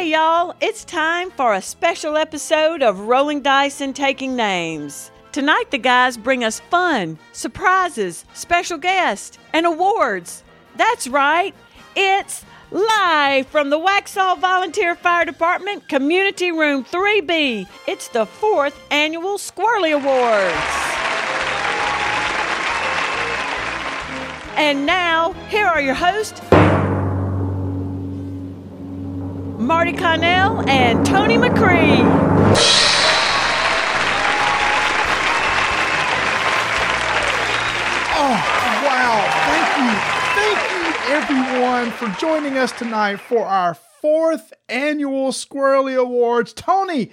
Hey, y'all, it's time for a special episode of Rolling Dice and Taking Names. Tonight, the guys bring us fun, surprises, special guests, and awards. That's right, it's live from the Waxhaw Volunteer Fire Department, Community Room 3B. It's the fourth annual Squirrely Awards. And now, here are your hosts, Marty Connell and Tony McCree. Oh, wow. Thank you. Thank you, everyone, for joining us tonight for our fourth annual Squirrely Awards. Tony,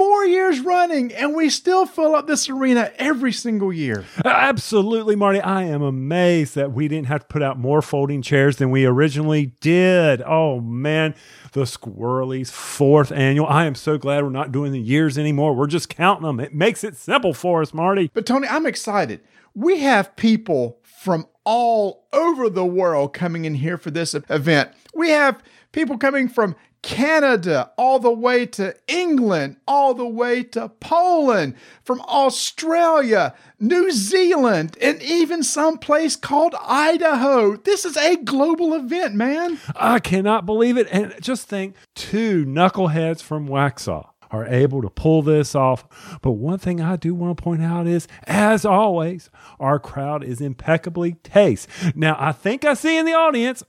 four years running, and we still fill up this arena every single year. Absolutely, Marty. I am amazed that we didn't have to put out more folding chairs than we originally did. Oh, man. The Squirrely's fourth annual. I am so glad we're not doing the years anymore. We're just counting them. It makes it simple for us, Marty. But, Tony, I'm excited. We have people from all over the world coming in here for this event. We have people coming from Canada, all the way to England, all the way to Poland, from Australia, New Zealand, and even some place called Idaho. This is a global event, man. I cannot believe it. And just think two knuckleheads from Waxhaw are able to pull this off. But one thing I do want to point out is, as always, our crowd is impeccably taste. Now, I think I see in the audience,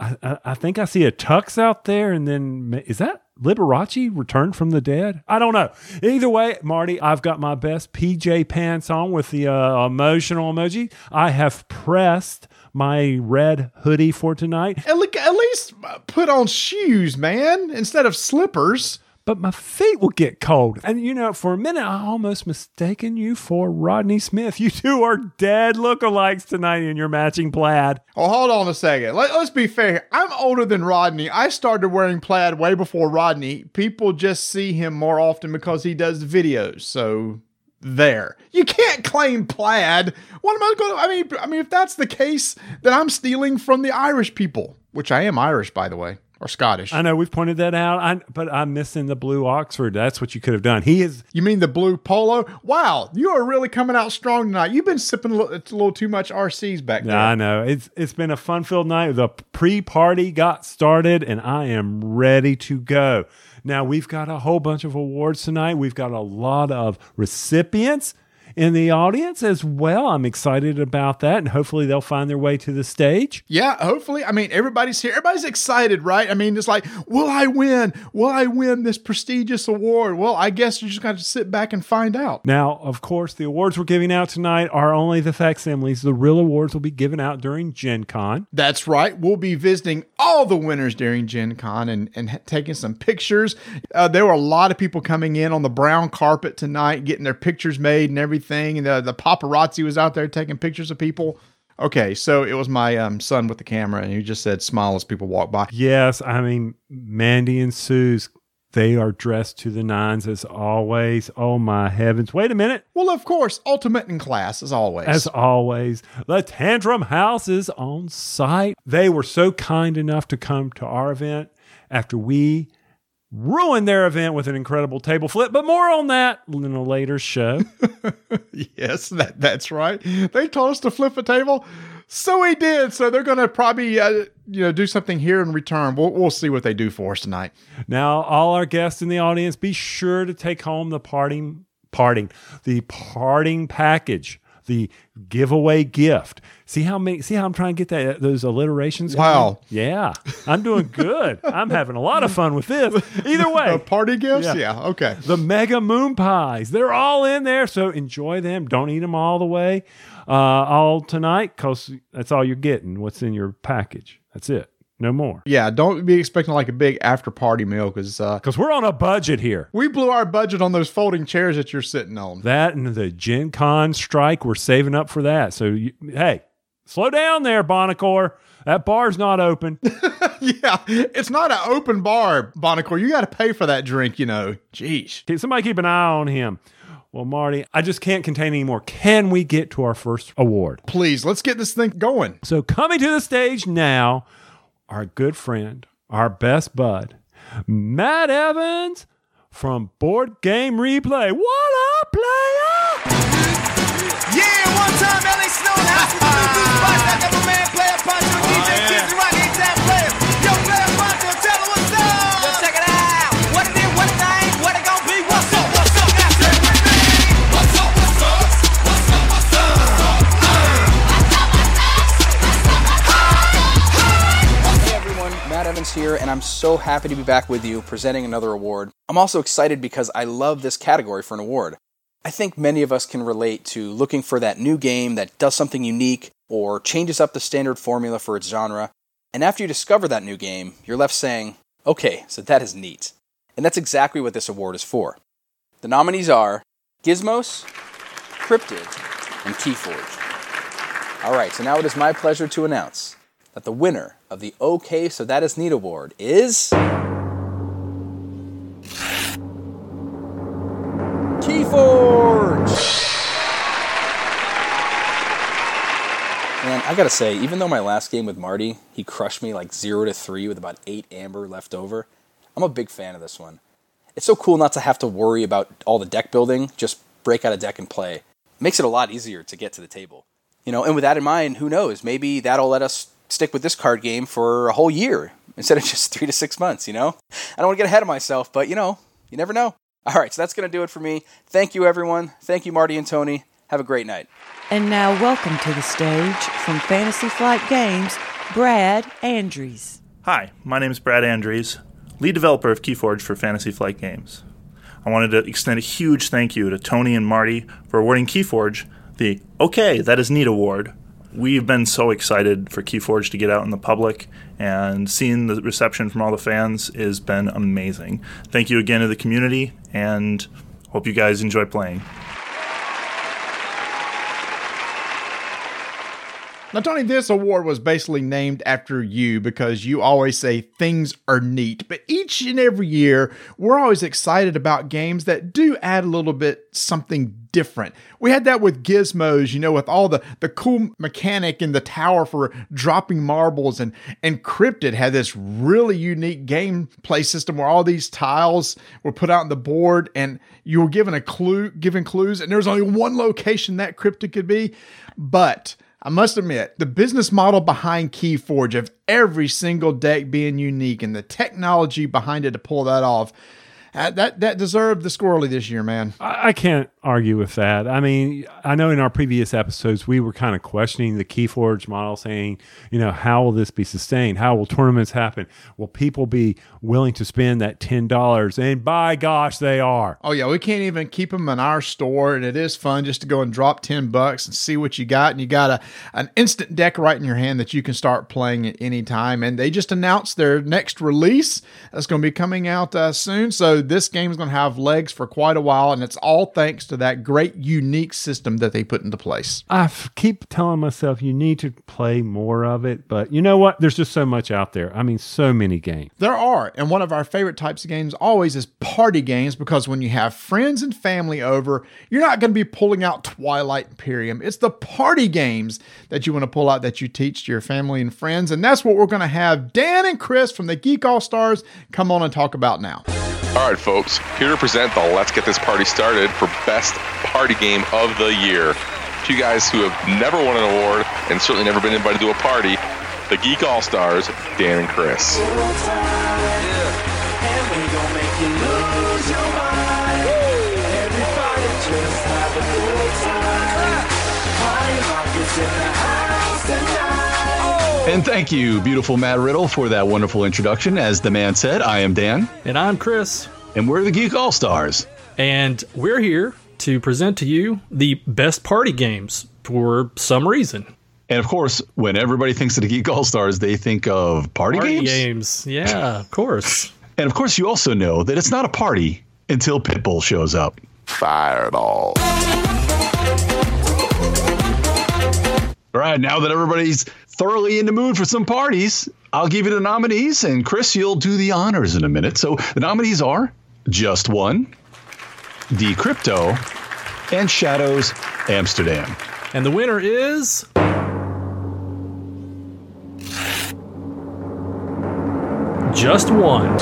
I, I, I think I see a tux out there, and then is that Liberace returned from the dead? I don't know. Either way, Marty, I've got my best PJ pants on with the uh, emotional emoji. I have pressed my red hoodie for tonight. At, le- at least put on shoes, man, instead of slippers but my feet will get cold. And you know, for a minute, I almost mistaken you for Rodney Smith. You two are dead lookalikes tonight in your matching plaid. Oh, hold on a second. Let, us be fair. I'm older than Rodney. I started wearing plaid way before Rodney. People just see him more often because he does videos. So there. You can't claim plaid. What am I going to I mean I mean if that's the case, then I'm stealing from the Irish people, which I am Irish by the way or Scottish. I know we've pointed that out, I, but I'm missing the blue Oxford. That's what you could have done. He is. You mean the blue polo? Wow, you are really coming out strong tonight. You've been sipping a little, a little too much RCs back there. I know it's it's been a fun filled night. The pre party got started, and I am ready to go. Now we've got a whole bunch of awards tonight. We've got a lot of recipients in the audience as well. I'm excited about that, and hopefully they'll find their way to the stage. Yeah, hopefully. I mean, everybody's here. Everybody's excited, right? I mean, it's like, will I win? Will I win this prestigious award? Well, I guess you just got to sit back and find out. Now, of course, the awards we're giving out tonight are only the facsimiles. The real awards will be given out during Gen Con. That's right. We'll be visiting all the winners during Gen Con and, and taking some pictures. Uh, there were a lot of people coming in on the brown carpet tonight, getting their pictures made and everything everything. And the, the paparazzi was out there taking pictures of people. Okay, so it was my um, son with the camera, and he just said, "Smile as people walk by." Yes, I mean Mandy and Suze. They are dressed to the nines as always. Oh my heavens! Wait a minute. Well, of course, ultimate in class as always. As always, the Tantrum House is on site. They were so kind enough to come to our event after we ruined their event with an incredible table flip, but more on that in a later show. yes, that, that's right. They told us to flip a table. So we did. So they're going to probably, uh, you know, do something here in return. We'll, we'll see what they do for us tonight. Now, all our guests in the audience, be sure to take home the parting, parting, the parting package the giveaway gift. See how many? See how I'm trying to get that those alliterations. Wow. Yeah, I'm doing good. I'm having a lot of fun with this. Either way, the party gifts. Yeah. yeah. Okay. The mega moon pies. They're all in there, so enjoy them. Don't eat them all the way, uh, all tonight, cause that's all you're getting. What's in your package? That's it. No more. Yeah, don't be expecting like a big after party meal because uh, because we're on a budget here. We blew our budget on those folding chairs that you're sitting on. That and the Gen Con strike, we're saving up for that. So you, hey, slow down there, Buonocore. That bar's not open. yeah, it's not an open bar, Buonocore. You got to pay for that drink, you know. Jeez. Somebody keep an eye on him. Well, Marty, I just can't contain anymore. Can we get to our first award? Please, let's get this thing going. So, coming to the stage now our good friend, our best bud, Matt Evans from Board Game Replay. What up, player? Yeah, one time LA Snow here, and I'm so happy to be back with you presenting another award. I'm also excited because I love this category for an award. I think many of us can relate to looking for that new game that does something unique or changes up the standard formula for its genre. And after you discover that new game, you're left saying, okay, so that is neat. And that's exactly what this award is for. The nominees are Gizmos, Cryptid, and Keyforge. All right, so now it is my pleasure to announce that the winner of the OK So That Is Neat award is. Keyforge! Man, I gotta say, even though my last game with Marty, he crushed me like 0 to 3 with about 8 amber left over, I'm a big fan of this one. It's so cool not to have to worry about all the deck building, just break out a deck and play. It makes it a lot easier to get to the table. You know, and with that in mind, who knows? Maybe that'll let us stick with this card game for a whole year instead of just three to six months, you know? I don't want to get ahead of myself, but you know, you never know. All right, so that's going to do it for me. Thank you, everyone. Thank you, Marty and Tony. Have a great night. And now, welcome to the stage from Fantasy Flight Games, Brad Andrews. Hi, my name is Brad Andrews, lead developer of Keyforge for Fantasy Flight Games. I wanted to extend a huge thank you to Tony and Marty for awarding Keyforge the OK, That Is Neat award. We've been so excited for Keyforge to get out in the public, and seeing the reception from all the fans has been amazing. Thank you again to the community, and hope you guys enjoy playing. Now, Tony, this award was basically named after you because you always say things are neat. But each and every year, we're always excited about games that do add a little bit something different. We had that with Gizmos, you know, with all the, the cool mechanic in the tower for dropping marbles, and, and Cryptid had this really unique gameplay system where all these tiles were put out on the board and you were given a clue, given clues, and there was only one location that Cryptid could be. But I must admit, the business model behind Keyforge of every single deck being unique and the technology behind it to pull that off, uh, that that deserved the squirrely this year, man. I, I can't argue with that. I mean, I know in our previous episodes we were kind of questioning the Keyforge model, saying, you know, how will this be sustained? How will tournaments happen? Will people be willing to spend that ten dollars? And by gosh, they are. Oh yeah, we can't even keep them in our store, and it is fun just to go and drop ten bucks and see what you got, and you got a an instant deck right in your hand that you can start playing at any time. And they just announced their next release that's going to be coming out uh, soon, so this game is going to have legs for quite a while, and it's all thanks to that great unique system that they put into place. I f- keep telling myself you need to play more of it, but you know what? There's just so much out there. I mean, so many games. There are, and one of our favorite types of games always is party games because when you have friends and family over, you're not going to be pulling out Twilight Imperium. It's the party games that you want to pull out that you teach to your family and friends, and that's what we're going to have Dan and Chris from the Geek All Stars come on and talk about now. All right, folks, here to present the Let's Get This Party Started for Best Party Game of the Year. To you guys who have never won an award and certainly never been invited to a party, the Geek All Stars, Dan and Chris. And thank you, beautiful Matt Riddle, for that wonderful introduction. As the man said, I am Dan, And I'm Chris. and we're the Geek All Stars. And we're here to present to you the best party games for some reason. And of course, when everybody thinks of the Geek All Stars, they think of party, Party games. games. Yeah, of course. And of course, you also know that it's not a party until Pitbull shows up. Fireball. All right, now that everybody's thoroughly in the mood for some parties, I'll give you the nominees, and Chris, you'll do the honors in a minute. So the nominees are Just One, Decrypto, and Shadows Amsterdam. And the winner is. Just one.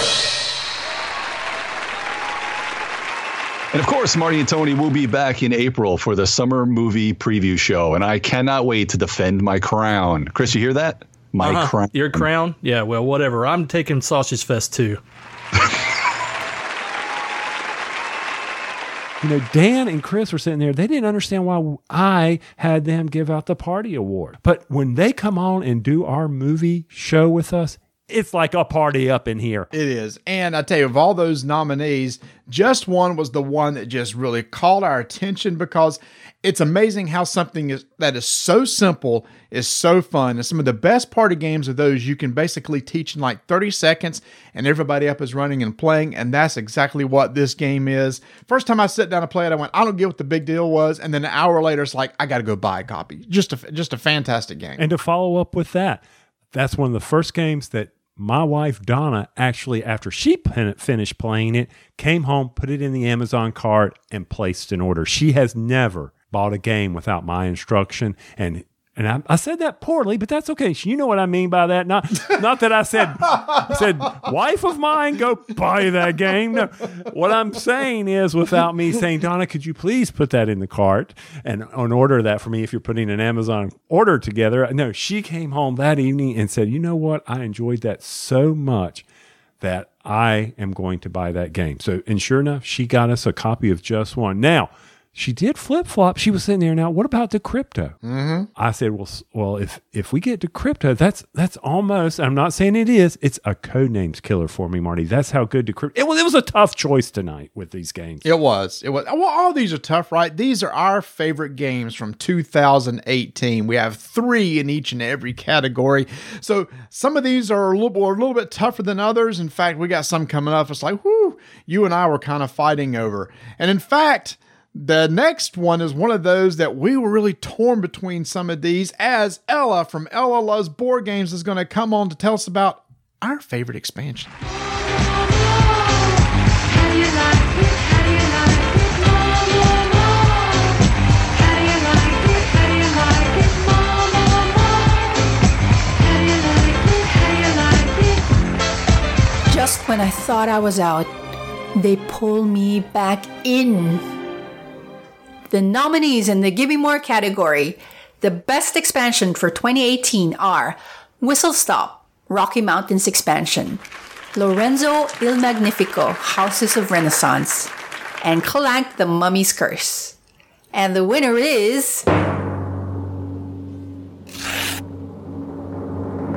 And of course, Marty and Tony will be back in April for the summer movie preview show. And I cannot wait to defend my crown. Chris, you hear that? My Uh-huh. crown. Your crown? Yeah, well, whatever. I'm taking Sausage Fest too. You know, Dan and Chris were sitting there. They didn't understand why I had them give out the party award. But when they come on and do our movie show with us, it's like a party up in here. It is. And I tell you, of all those nominees, just one was the one that just really called our attention because it's amazing how something is that is so simple is so fun. And some of the best party games are those you can basically teach in like 30 seconds and everybody up is running and playing. And that's exactly what this game is. First time I sat down to play it, I went, I don't get what the big deal was. And then an hour later, it's like, I got to go buy a copy. Just a, just a fantastic game. And to follow up with that, that's one of the first games that my wife Donna actually, after she finished playing it, came home, put it in the Amazon cart, and placed an order. She has never bought a game without my instruction, and and I, I said that poorly, but that's okay. You know what I mean by that. Not not that I said said wife of mine go buy that game. No, what I'm saying is without me saying Donna, could you please put that in the cart and, and order that for me if you're putting an Amazon order together. No, she came home that evening and said, you know what, I enjoyed that so much that I am going to buy that game. So, and sure enough, she got us a copy of Just One. Now, she did flip flop. She was sitting there. Now, what about Decrypto? Mm-hmm. I said, well, well, if if we get to crypto, that's that's almost. I'm not saying it is. It's a Codenames killer for me, Marty. That's how good Decrypto. It was. It was a tough choice tonight with these games. It was. It was. Well, all these are tough, right? These are our favorite games from 2018. We have three in each and every category. So some of these are a little, are a little bit tougher than others. In fact, we got some coming up. It's like, whoo, you and I were kind of fighting over. And in fact, the next one is one of those that we were really torn between some of these, as Ella from Ella Loves Board Games is going to come on to tell us about our favorite expansion. Just when I thought I was out, they pull me back in. The nominees in the Give Me More category, the best expansion for 2018 are Whistle Stop, Rocky Mountains expansion, Lorenzo Il Magnifico, Houses of Renaissance, and Clank the Mummy's Curse. And the winner is.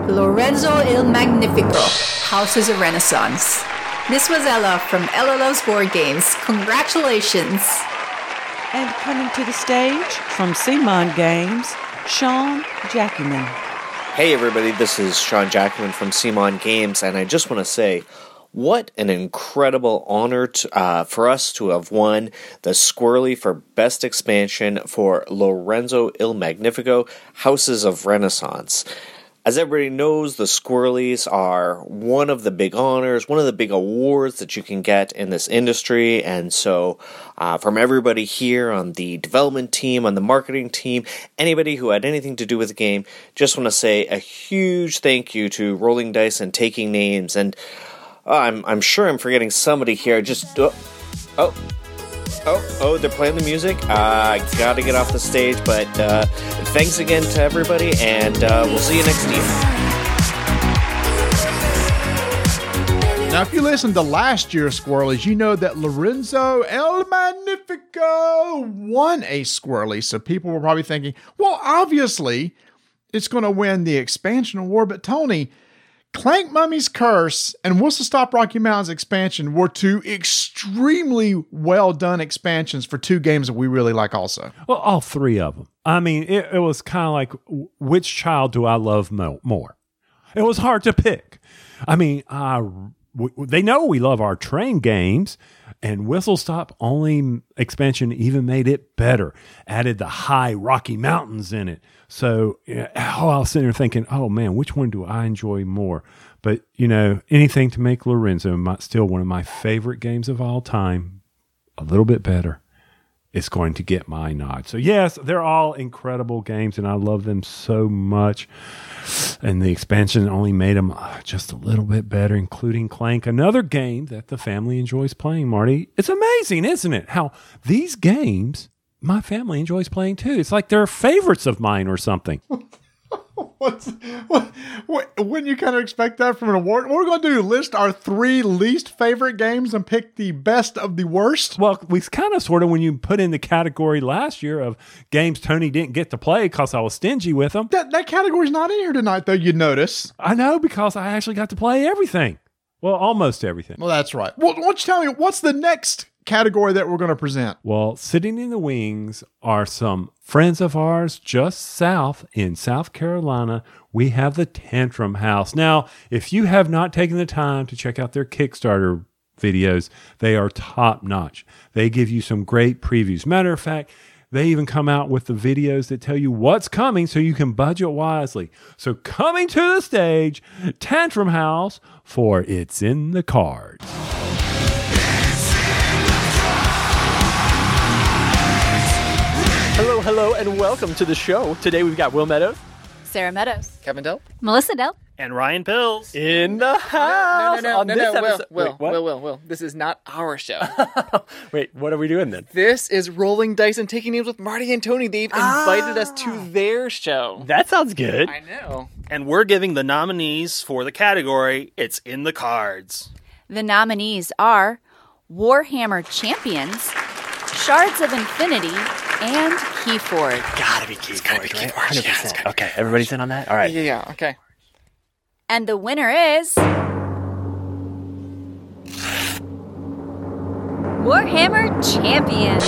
Lorenzo Il Magnifico, Houses of Renaissance. This was Ella from Loves Board Games. Congratulations! And coming to the stage from CMON Games, Sean Jacquemain. Hey everybody, this is Sean Jacquemain from CMON Games, and I just want to say, what an incredible honor to, uh, for us to have won the Squirrely for Best Expansion for Lorenzo Il Magnifico Houses of Renaissance. As everybody knows, the Squirrelies are one of the big honors, one of the big awards that you can get in this industry. And so, uh, from everybody here on the development team, on the marketing team, anybody who had anything to do with the game, just want to say a huge thank you to Rolling Dice and Taking Names. And uh, I'm, I'm sure I'm forgetting somebody here. Just, oh, oh. Oh, oh, they're playing the music. Uh, I gotta get off the stage, but uh, thanks again to everybody, and uh, we'll see you next year. Now, if you listened to last year's Squirrelies, you know that Lorenzo El Magnifico won a Squirrely. So people were probably thinking, well, obviously, it's going to win the expansion award. But Tony, Clank Mummy's Curse and Whistle Stop Rocky Mountains expansion were two extremely well done expansions for two games that we really like also. Well, all three of them. I mean, it, it was kind of like which child do I love mo- more? It was hard to pick. I mean, I, w- they know we love our train games, and Whistle Stop only expansion even made it better. Added the high Rocky Mountains in it. So, oh, I was sitting there thinking, oh man, which one do I enjoy more? But you know, anything to make Lorenzo my, still one of my favorite games of all time, a little bit better. Is going to get my nod. So, yes, they're all incredible games, and I love them so much. And the expansion only made them uh, just a little bit better, including Clank, another game that the family enjoys playing, Marty. It's amazing, isn't it? How these games my family enjoys playing too. It's like they're favorites of mine or something. What's what, what, when you kind of expect that from an award? What we're going to do? List our three least favorite games and pick the best of the worst. Well, we kind of sort of when you put in the category last year of games Tony didn't get to play because I was stingy with them. That that category's not in here tonight, though. You notice? I know because I actually got to play everything. Well, almost everything. Well, that's right. Well, why don't you tell me what's the next category that we're going to present? Well, sitting in the wings are some friends of ours just south in South Carolina. We have the Tantrum House. Now, if you have not taken the time to check out their Kickstarter videos, they are top notch. They give you some great previews. Matter of fact, they even come out with the videos that tell you what's coming so you can budget wisely. So, coming to the stage, Tantrum House for It's in the Cards. Hello, hello, and welcome to the show. Today we've got Will Meadows, Sarah Meadows. Kevin Dell. Melissa Dell. And Ryan Pills. in the house. no, no, on no, this no, Will, episode- Will, Wait. Will, Will, Will. This is not our show. Wait, what are we doing then? this is rolling dice and taking names with Marty and Tony. They've ah. invited us to their show. That sounds good. I know. And we're giving the nominees for the category It's in the Cards. The nominees are Warhammer Champions, Shards of Infinity, and Keyforge. Gotta be Keyforge, right? 100%. okay, everybody's in on that? All right. Yeah, yeah, okay. And the winner is. Warhammer Champions.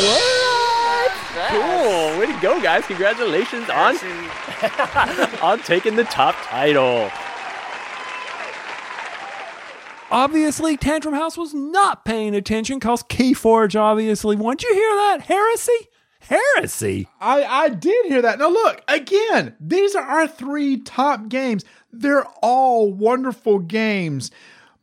Cool. Way to go, guys. Congratulations on, on taking the top title. Obviously, Tantrum House was not paying attention because Keyforge obviously won. Did you hear that? Heresy? Heresy? I, I did hear that. Now, look, again, these are our three top games. They're all wonderful games.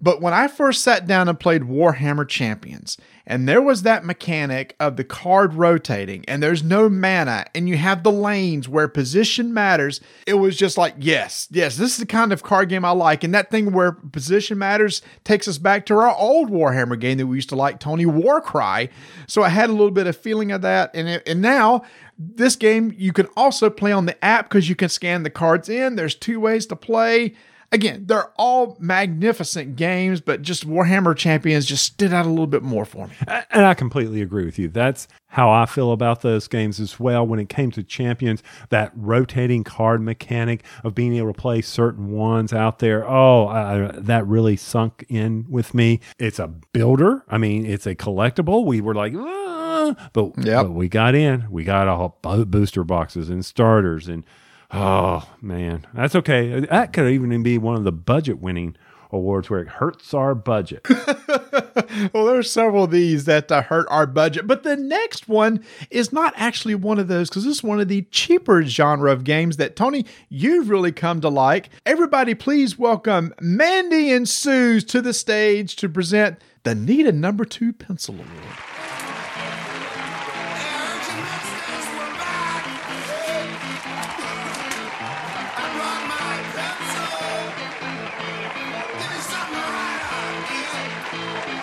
But when I first sat down and played Warhammer Champions, and there was that mechanic of the card rotating, and there's no mana, and you have the lanes where position matters, it was just like, yes, yes, this is the kind of card game I like. And that thing where position matters takes us back to our old Warhammer game that we used to like, Tony Warcry. So I had a little bit of feeling of that. And, it, and now, this game you can also play on the app because you can scan the cards in. There's two ways to play. Again, they're all magnificent games, but just Warhammer Champions just stood out a little bit more for me. And I completely agree with you. That's how I feel about those games as well. When it came to Champions, that rotating card mechanic of being able to play certain ones out there, oh, I, that really sunk in with me. It's a builder. I mean, it's a collectible. We were like, "Ah," but, but we got in. We got all booster boxes and starters and Oh man, that's okay. That could even be one of the budget winning awards where it hurts our budget. well, there's several of these that uh, hurt our budget, but the next one is not actually one of those because this is one of the cheaper genre of games that Tony you've really come to like. Everybody, please welcome Mandy and Suze to the stage to present the Need a Number Two Pencil Award.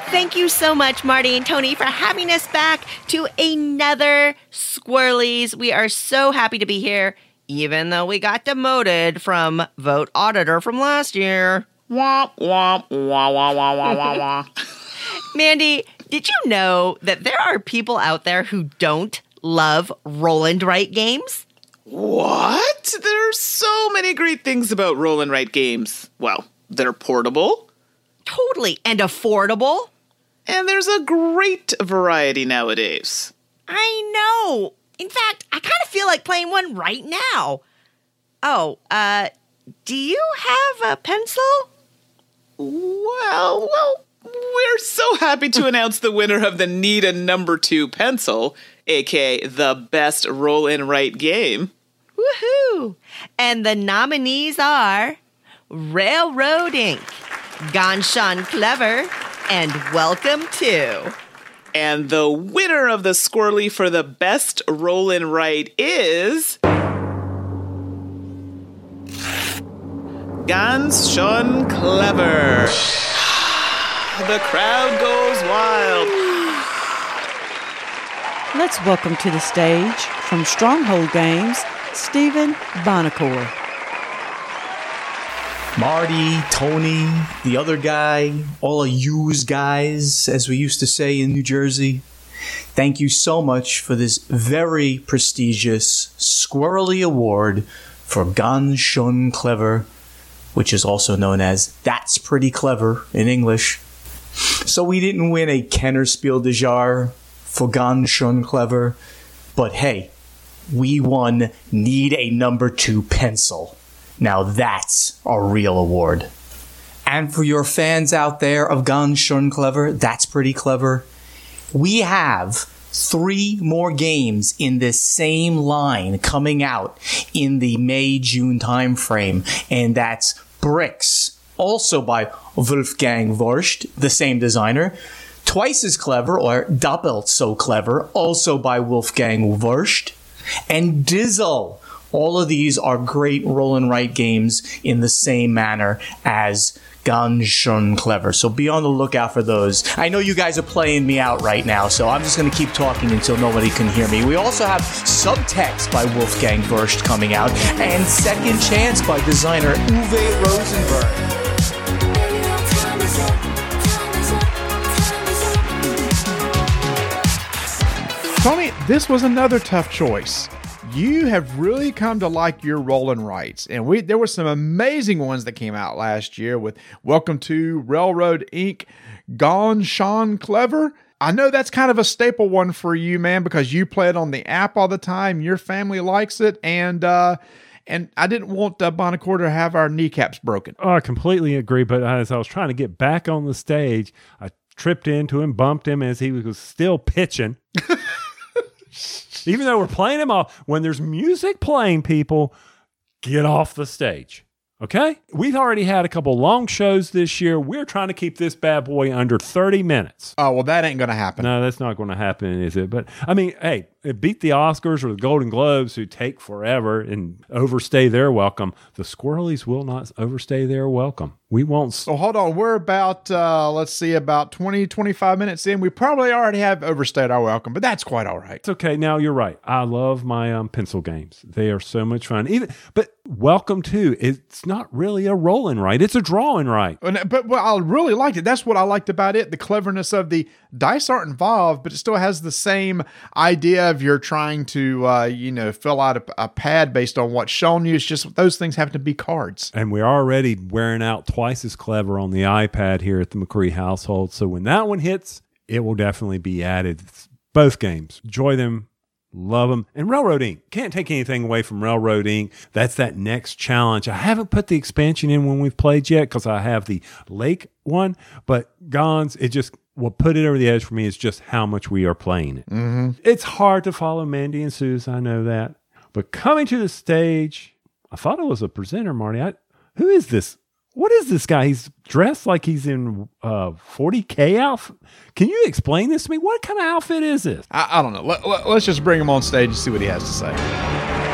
Thank you so much, Marty and Tony, for having us back to another Squirrelies. We are so happy to be here, even though we got demoted from vote auditor from last year. Womp, womp, wah, wah, wah, wah, wah, wah. Mandy, did you know that there are people out there who don't love roll and write games? What? There's so many great things about roll and write games. Well, they're portable. Totally. And affordable. And there's a great variety nowadays. I know. In fact, I kind of feel like playing one right now. Oh, uh, do you have a pencil? Well, well, we're so happy to announce the winner of the Need a number two pencil, aka the best roll and write game. Woohoo! And the nominees are Railroad Ink., Ganshan Clever, and Welcome to. And the winner of the Squirrely for the best roll-in right is Ganz schön clever. the crowd goes wild. Let's welcome to the stage from Stronghold Games, Stephen Buonocore. Marty, Tony, the other guy, all of yous guys, as we used to say in New Jersey. Thank you so much for this very prestigious Squirrely Award for Ganz schön clever, which is also known as That's Pretty Clever in English. So we didn't win a Kennerspiel des Jahres for Ganz schön clever, but hey, we won Need a Number Two Pencil. Now that's a real award. And for your fans out there of Ganz schön clever, that's pretty clever. We have three more games in this same line coming out in the May June timeframe, and that's Brikks, also by Wolfgang Warsch, the same designer. Twice as clever, or doppelt so clever, also by Wolfgang Warsch. And Dizzle. All of these are great roll and write games in the same manner as Ganz schön clever. So be on the lookout for those. I know you guys are playing me out right now, so I'm just going to keep talking until nobody can hear me. We also have Subtext by Wolfgang Warsch coming out, and Second Chance by designer Uwe Rosenberg. Tony, this was another tough choice. You have really come to like your rolling rights, and we there were some amazing ones that came out last year with Welcome to Railroad Ink. Ganz schön clever. I know that's kind of a staple one for you, man, because you play it on the app all the time. Your family likes it, and uh, and I didn't want uh, Buonocore to have our kneecaps broken. Oh, I completely agree. But as I was trying to get back on the stage, I tripped into him, bumped him as he was still pitching. Even though we're playing them off, when there's music playing, people get off the stage. Okay? We've already had a couple long shows this year. We're trying to keep this bad boy under 30 minutes. Oh, well, that ain't going to happen. No, that's not going to happen, is it? But I mean, hey, it beat the Oscars or the Golden Globes who take forever and overstay their welcome. The Squirrelies will not overstay their welcome. We won't. So hold on. We're about, uh, let's see, about 20, 25 minutes in. We probably already have overstayed our welcome, but that's quite all right. It's okay. Now you're right. I love my um, pencil games. They are so much fun. Even, but welcome to it's not really a rolling right. It's a drawing right. And- But well, I really liked it. That's what I liked about it. The cleverness of the dice aren't involved, but it still has the same idea of you're trying to, uh, you know, fill out a, a pad based on what's shown you. It's just those things happen to be cards. And we're already wearing out twice as clever on the iPad here at the McCree household. So when that one hits, it will definitely be added. Both games. Enjoy them. Love them. And Railroad Ink. Can't take anything away from Railroad Ink. That's that next challenge. I haven't put the expansion in when we've played yet because I have the lake one, but Gons, it just what put it over the edge for me is just how much we are playing it. Mm-hmm. It's hard to follow Mandy and Suze, I know that. But coming to the stage, I thought it was a presenter, Marty. I, who is this? What is this guy? He's dressed like he's in uh, 40K outfit. Can you explain this to me? What kind of outfit is this? I, I don't know. Let, let, let's just bring him on stage and see what he has to say.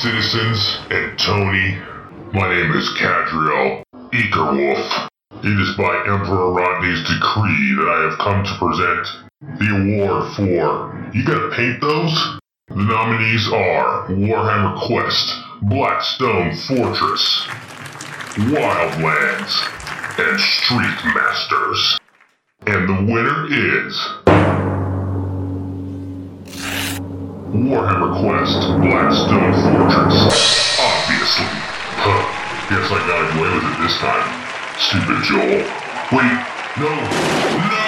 Citizens, and Tony. My name is Cadriel Ekerwolf. It is by Emperor Rodney's decree that I have come to present the award for. You gotta paint those? The nominees are Warhammer Quest, Blackstone Fortress, Wildlands, and Street Masters. And the winner is. Warhammer Quest, Blackstone Fortress. Obviously. Huh. Guess I got away with it this time. Stupid Joel. Wait, no, no!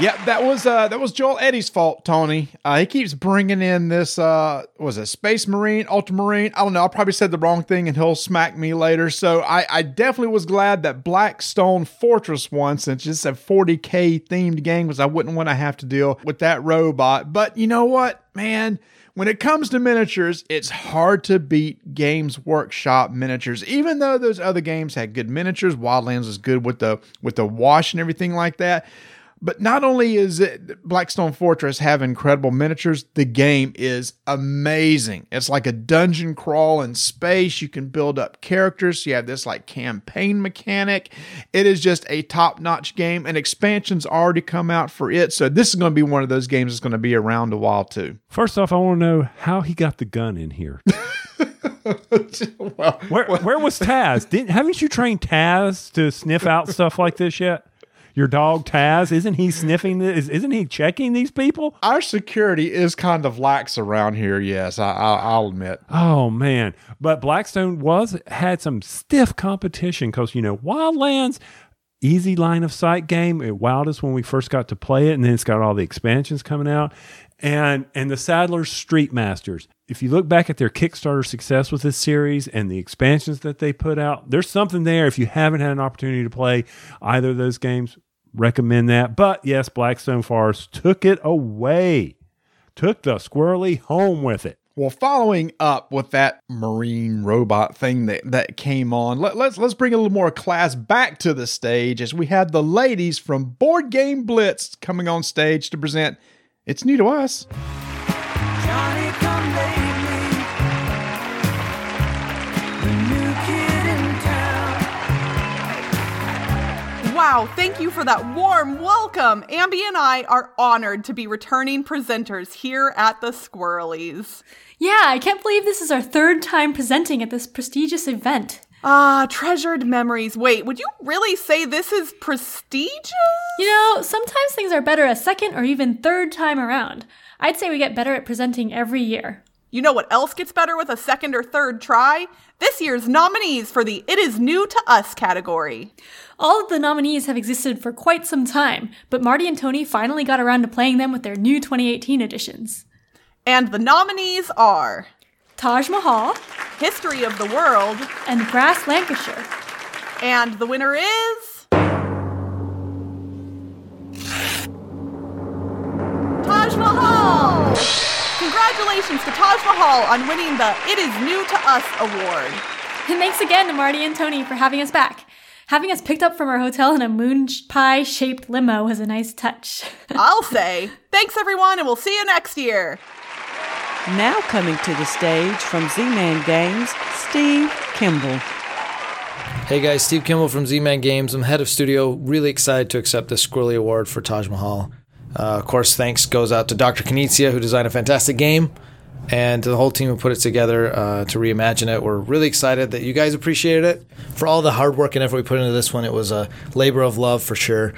Yeah, that was uh, that was Joel Eddy's fault, Tony. Uh, he keeps bringing in this uh, was it Space Marine, Ultramarine? I don't know. I probably said the wrong thing, and he'll smack me later. So I, I definitely was glad that Blackstone Fortress won, since it's a 40k themed game, because I wouldn't want to have to deal with that robot. But you know what, man. When it comes to miniatures, it's hard to beat Games Workshop miniatures. Even though those other games had good miniatures, Wildlands was good with the with the wash and everything like that. But not only is it Blackstone Fortress have incredible miniatures, the game is amazing. It's like a dungeon crawl in space. You can build up characters. You have this like campaign mechanic. It is just a top-notch game, and expansions already come out for it. So this is going to be one of those games that's going to be around a while too. First off, I want to know how he got the gun in here. where where was Taz? Didn't haven't you trained Taz to sniff out stuff like this yet? Your dog Taz, isn't he sniffing this? Isn't he checking these people? Our security is kind of lax around here. Yes, I, I, I'll admit. Oh man, but Blackstone was had some stiff competition because you know Wildlands, easy line of sight game. It wowed us when we first got to play it, and then it's got all the expansions coming out, and and the Sadler's Street Masters. If you look back at their Kickstarter success with this series and the expansions that they put out, there's something there. If you haven't had an opportunity to play either of those games, recommend that. But yes, Blackstone Fortress took it away, took the squirrely home with it. Well, following up with that marine robot thing that, that came on, let, let's let's bring a little more class back to the stage as we had the ladies from Board Game Blitz coming on stage to present It's New to Us. Wow, thank you for that warm welcome. Ambi and I are honored to be returning presenters here at the Squirrelies. Yeah, I can't believe this is our third time presenting at this prestigious event. Ah, treasured memories. Wait, would you really say this is prestigious? You know, sometimes things are better a second or even third time around. I'd say we get better at presenting every year. You know what else gets better with a second or third try? This year's nominees for the It Is New to Us category. All of the nominees have existed for quite some time, but Marty and Tony finally got around to playing them with their new 2018 editions. And the nominees are Taj Mahal, History of the World, and Brass Lancashire. And the winner is. Taj Mahal! Congratulations to Taj Mahal on winning the It Is New to Us award. And thanks again to Marty and Tony for having us back. Having us picked up from our hotel in a moon pie shaped limo was a nice touch. I'll say. Thanks, everyone, and we'll see you next year. Now coming to the stage from Z Man Games, Steve Kimball. Hey guys, Steve Kimball from Z Man Games. I'm head of studio. Really excited to accept the Squirrely Award for Taj Mahal. Uh, of course, thanks goes out to Dr. Knizia, who designed a fantastic game, and the whole team who put it together uh, to reimagine it. We're really excited that you guys appreciated it. For all the hard work and effort we put into this one, it was a labor of love for sure.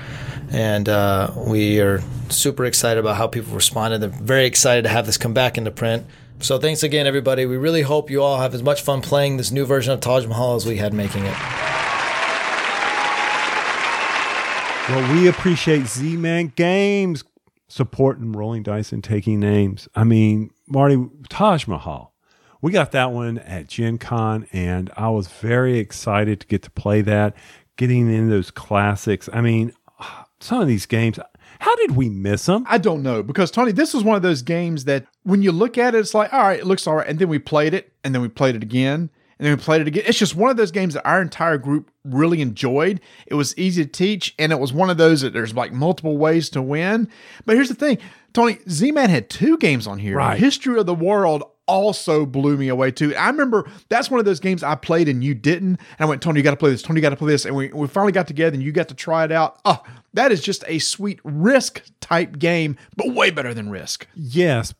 And uh, we are super excited about how people responded. They're very excited to have this come back into print. So thanks again, everybody. We really hope you all have as much fun playing this new version of Taj Mahal as we had making it. Well, we appreciate Z Man Games supporting rolling dice and taking names. I mean, Marty, Taj Mahal. We got that one at Gen Con, and I was very excited to get to play that, getting in those classics. I mean, some of these games, how did we miss them? I don't know because Tony, this was one of those games that when you look at it, it's like, all right, it looks all right, and then we played it, and then we played it again, and then we played it again. It's just one of those games that our entire group really enjoyed. It was easy to teach, and it was one of those that there's like multiple ways to win. But here's the thing, Tony, Z-Man had two games on here. Right. History of the World also blew me away too. I remember that's one of those games I played and you didn't. And I went, Tony, you got to play this. Tony, you got to play this. And we, we finally got together and you got to try it out. Oh, that is just a sweet risk type game, but way better than risk. Yes,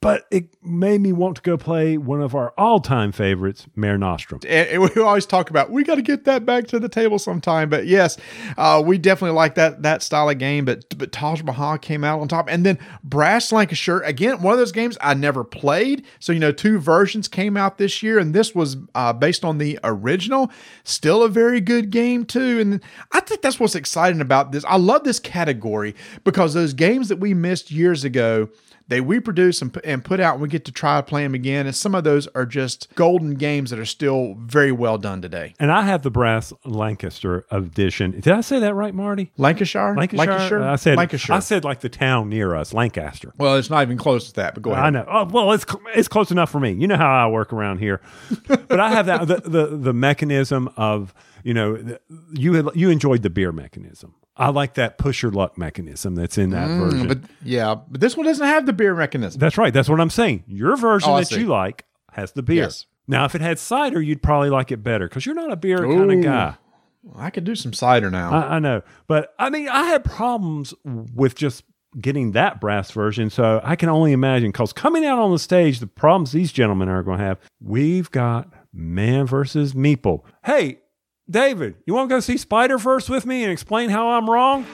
but it made me want to go play one of our all-time favorites, Mare Nostrum. And, we always talk about we got to get that back to the table sometime. But yes, uh, we definitely like that that style of game. But but Taj Mahal came out on top, and then Brass Lancashire again, one of those games I never played. So you know, two versions came out this year, and this was uh, based on the original. Still a very good game too, and I think that's what's exciting about this. I love this category because those games that we missed years ago they reproduce and, and put out and we get to try to play them again and some of those are just golden games that are still very well done today And I have the Brass Lancaster edition. Did I say that right, Marty? lancashire Lancashire. lancashire I said lancashire I said like the town near us, Lancaster. well it's not even close to that but go ahead I know. Oh, well, it's it's close enough for me. You know how I work around here, but I have that the the, the mechanism of you know you had, you enjoyed the beer mechanism. I like that push your luck mechanism that's in that Mm, version. but yeah but this one doesn't have the beer mechanism That's right. That's what I'm saying. Your version Oh, that see. you like has the beer. Yes. Now, if it had cider, you'd probably like it better because you're not a beer kind of guy. i could do some cider now I, I know, but I mean, I had problems with just getting that brass version, so I can only imagine. Because coming out on the stage, the problems these gentlemen are going to have. We've got man versus meeple. Hey, David, you want to go see Spider Verse with me and explain how I'm wrong?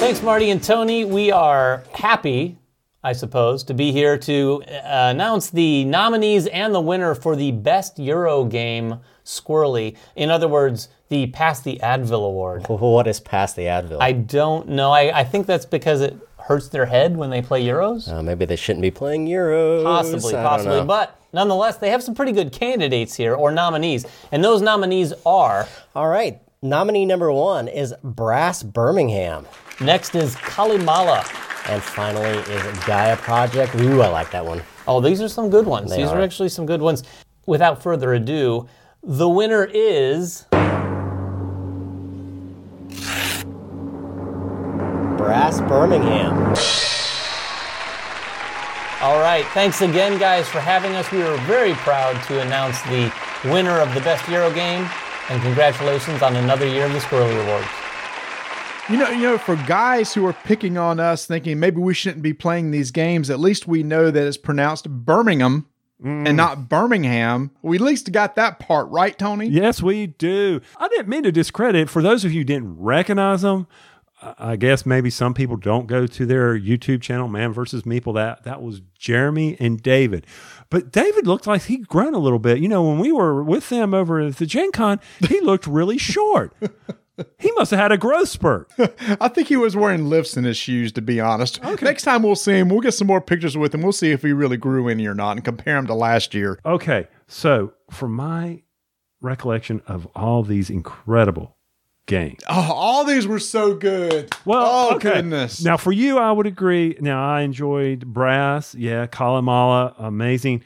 Thanks, Marty and Tony. We are happy, I suppose, to be here to uh, announce the nominees and the winner for the Best Euro Game Squirrely. In other words, the Pass the Advil Award. What is Pass the Advil? I don't know. I, I think that's because it hurts their head when they play Euros. Uh, maybe they shouldn't be playing Euros. Possibly, I possibly. But nonetheless, they have some pretty good candidates here, or nominees. And those nominees are. All right. Nominee number one is Brass Birmingham. Next is Calimala. And finally is Gaia Project. Ooh, I like that one. Oh, these are some good ones. They these are. are. actually some good ones. Without further ado, the winner is. Brass Birmingham. All right. Thanks again, guys, for having us. We are very proud to announce the winner of the Best Euro Game. And congratulations on another year of the Squirrely Awards. You know, you know, for guys who are picking on us, thinking maybe we shouldn't be playing these games, at least we know that it's pronounced Birmingham and mm. not Birmingham. We at least got that part right, Tony. Yes, we do. I didn't mean to discredit. For those of you who didn't recognize them, I guess maybe some people don't go to their YouTube channel, Man versus Meeple. That that was Jeremy and David. But David looked like he'd grown a little bit. You know, when we were with them over at the Gen Con, he looked really short. he must have had a growth spurt. I think he was wearing lifts in his shoes, to be honest. Next time we'll see him, we'll get some more pictures with him. We'll see if he really grew any or not and compare him to last year. Okay, so from my recollection of all these incredible games, Oh, all these were so good. Well, oh, okay. goodness. Now, for you, I would agree. Now, I enjoyed Brass. Yeah, Calimala, amazing.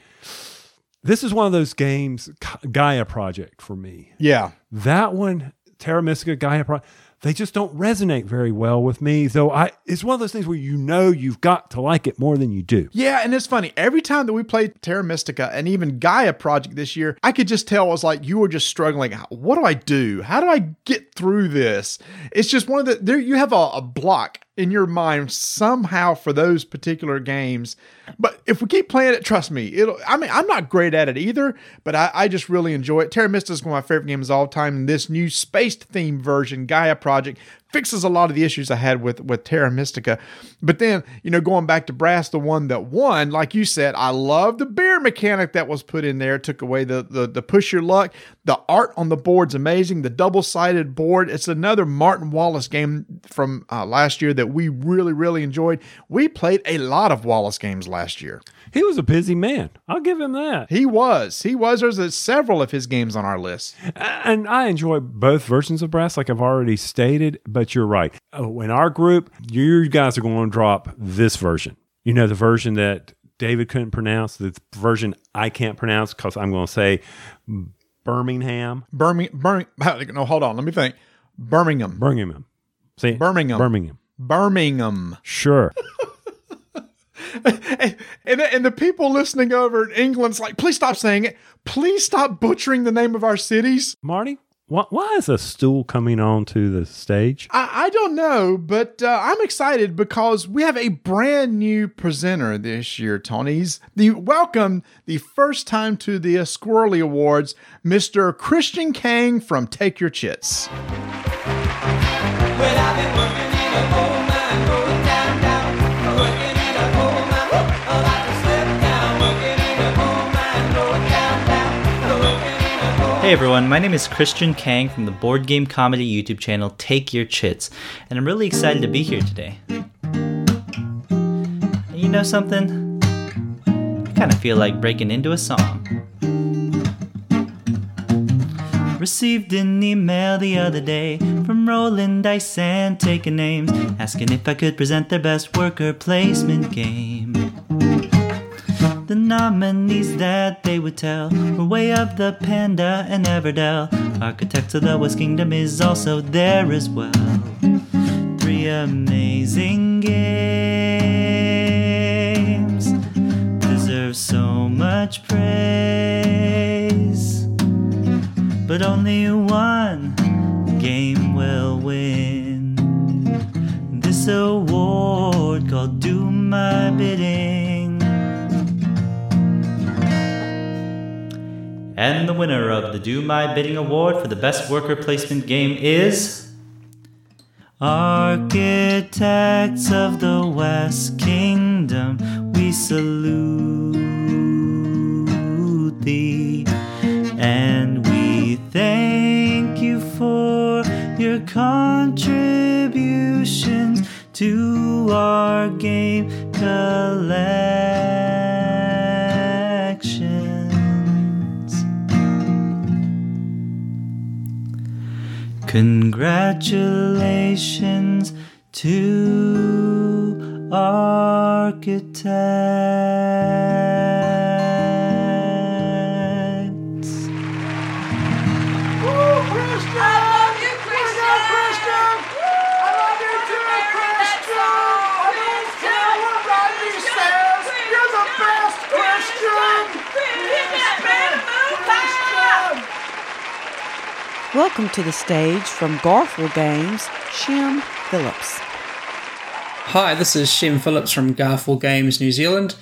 This is one of those games, Gaia Project for me. Yeah. That one, Terra Mystica, Gaia Project, they just don't resonate very well with me. Though I, it's one of those things where you know you've got to like it more than you do. Yeah, and it's funny. Every time that we played Terra Mystica and even Gaia Project this year, I could just tell it was like you were just struggling. What do I do? How do I get through this? It's just one of the there. You have a, a block in your mind somehow for those particular games. But if we keep playing it, trust me, it'll. I mean, I'm not great at it either, but I, I just really enjoy it. Terra Mystica is one of my favorite games of all time, and this new space theme version, Gaia Project, fixes a lot of the issues I had with with Terra Mystica. But then, you know, going back to Brass, the one that won, like you said, I love the beer mechanic that was put in there. It took away the the, the push your luck. The art on the board's amazing. The double sided board. It's another Martin Wallace game from uh, last year that we really really enjoyed. We played a lot of Wallace games last year. He was a busy man. I'll give him that. He was. He was. There's several of his games on our list. And I enjoy both versions of Brass, like I've already stated, but you're right. Oh, in our group, you guys are going to drop this version. You know, the version that David couldn't pronounce, the version I can't pronounce because I'm going to say Birmingham. Birmingham. Birmingham. No, hold on. Let me think. Birmingham. Birmingham. See, Birmingham. Birmingham. Birmingham. Sure. and, and, and the people listening over in England's like, please stop saying it. Please stop butchering the name of our cities. Marty, why, why is a stool coming onto the stage? I, I don't know, but uh, I'm excited because we have a brand new presenter this year, Tony's the welcome the first time to the uh, Squirrely Awards, Mr. Christian Kang from Take Your Chits. Hey everyone, my name is Christian Kang from the board game comedy YouTube channel Take Your Chits, and I'm really excited to be here today. And you know something? I kind of feel like breaking into a song. Received an email the other day from rolling dice and taking names, asking if I could present their best worker placement game. The nominees that they would tell were Way of the Panda and Everdell. Architects of the West Kingdom is also there as well. Three amazing games deserve so much praise, but only one game will win this award called Do My Bidding. And the winner of the Do My Bidding Award for the Best Worker Placement Game is. Architects of the West Kingdom, we salute thee. And we thank you for your contributions to our game collections. Congratulations to architects. Welcome to the stage from Garphill Games, Shem Phillips. Hi, this is Shem Phillips from Garphill Games New Zealand.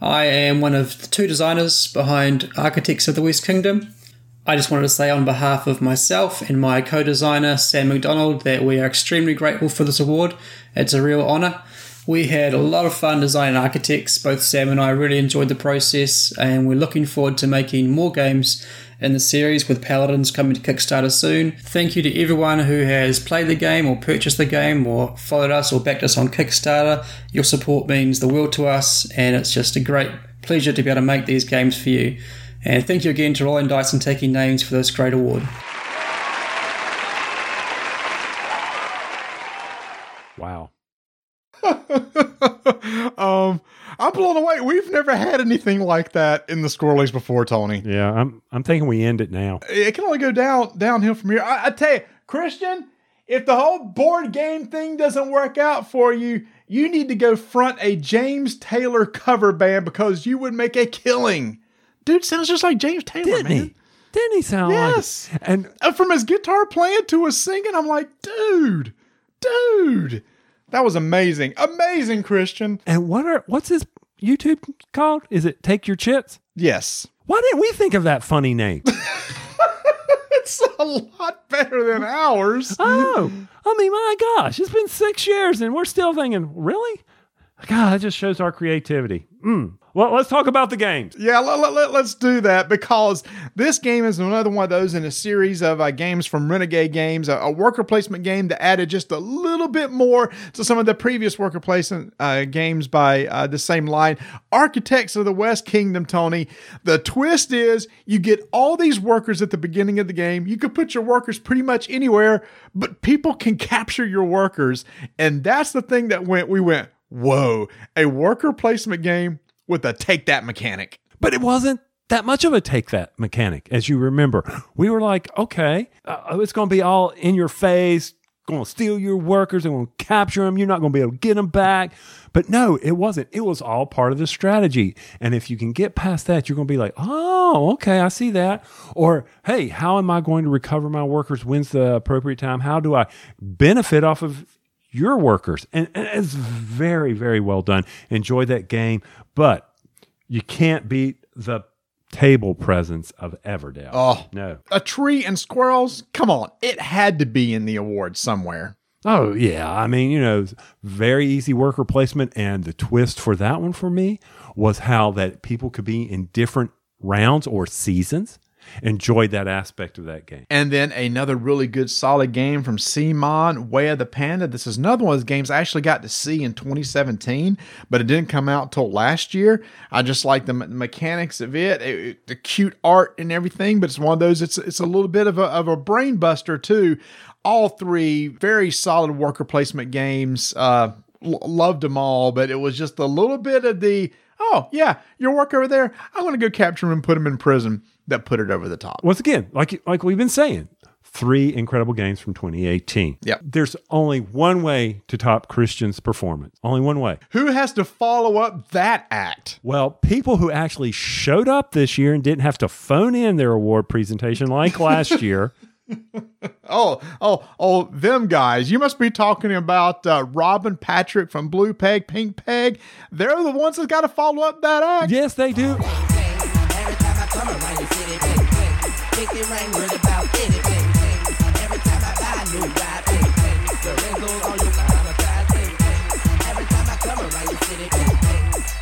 I am one of the two designers behind Architects of the West Kingdom. I just wanted to say on behalf of myself and my co designer Sam McDonald that we are extremely grateful for this award. It's a real honour. We had a lot of fun designing architects. Both Sam and I really enjoyed the process, and we're looking forward to making more games in the series with Paladins coming to Kickstarter soon. Thank you to everyone who has played the game or purchased the game or followed us or backed us on Kickstarter. Your support means the world to us, and it's just a great pleasure to be able to make these games for you. And thank you again to Rolling Dice and Taking Names for this great award. Wow. um, I'm blown away. We've never had anything like that in the Squirrelies before, Tony. Yeah, I'm I'm thinking we end it now. It can only go down downhill from here. I, I tell you, Christian, if the whole board game thing doesn't work out for you, you need to go front a James Taylor cover band because you would make a killing. Dude sounds just like James Taylor, Didn't man. he? Didn't he sound Yes. like? And Uh, from his guitar playing to his singing, I'm like, dude, dude, that was amazing, amazing, Christian. and what are what's his YouTube called? Is it Take Your Chits? Yes, Why didn't we think of that funny name? it's a lot better than ours. oh, I mean, my gosh, it's been six years and we're still thinking, really? God, that just shows our creativity. Mm. Well, let's talk about the games. Yeah, let, let, let, us do that because this game is another one of those in a series of uh, games from Renegade Games, a, a worker placement game that added just a little bit more to some of the previous worker placement uh, games by uh, the same line. Architects of the West Kingdom, Tony. The twist is you get all these workers at the beginning of the game. You could put your workers pretty much anywhere, but people can capture your workers. And that's the thing that went, we went, whoa, a worker placement game with a take that mechanic. But it wasn't that much of a take that mechanic, as you remember. We were like, okay, uh, it's going to be all in your face, going to steal your workers. They're going to capture them. You're not going to be able to get them back. But no, it wasn't. It was all part of the strategy. And if you can get past that, you're going to be like, oh, okay, I see that. Or, hey, how am I going to recover my workers? When's the appropriate time? How do I benefit off of your workers? And, and it's very, very well done. Enjoy that game. But you can't beat the table presence of Everdell. Oh no. A tree and squirrels? Come on. It had to be in the award somewhere. Oh yeah, I mean, you know, very easy worker placement, and the twist for that one for me was how that people could be in different rounds or seasons. Enjoyed that aspect of that game. And then another really good solid game from CMON, Way of the Panda. This is another one of those games I actually got to see in 2017, but it didn't come out till last year. I just like the me- mechanics of it, it- the cute art and everything, but it's one of those, it's, it's a little bit of a, of a brain buster too. All three very solid worker placement games. Uh, l- loved them all, but it was just a little bit of the, oh, yeah, your work over there. I'm going to go capture him and put him in prison that put it over the top. Once again, like like we've been saying, three incredible games from 2018. Yep. There's only one way to top Christian's performance. Only one way. Who has to follow up that act? Well, people who actually showed up this year and didn't have to phone in their award presentation like last year. Oh, oh, oh, them guys. You must be talking about uh, Robin Patrick from Blue Peg, Pink Peg. They're the ones that got to follow up that act. Yes, they do.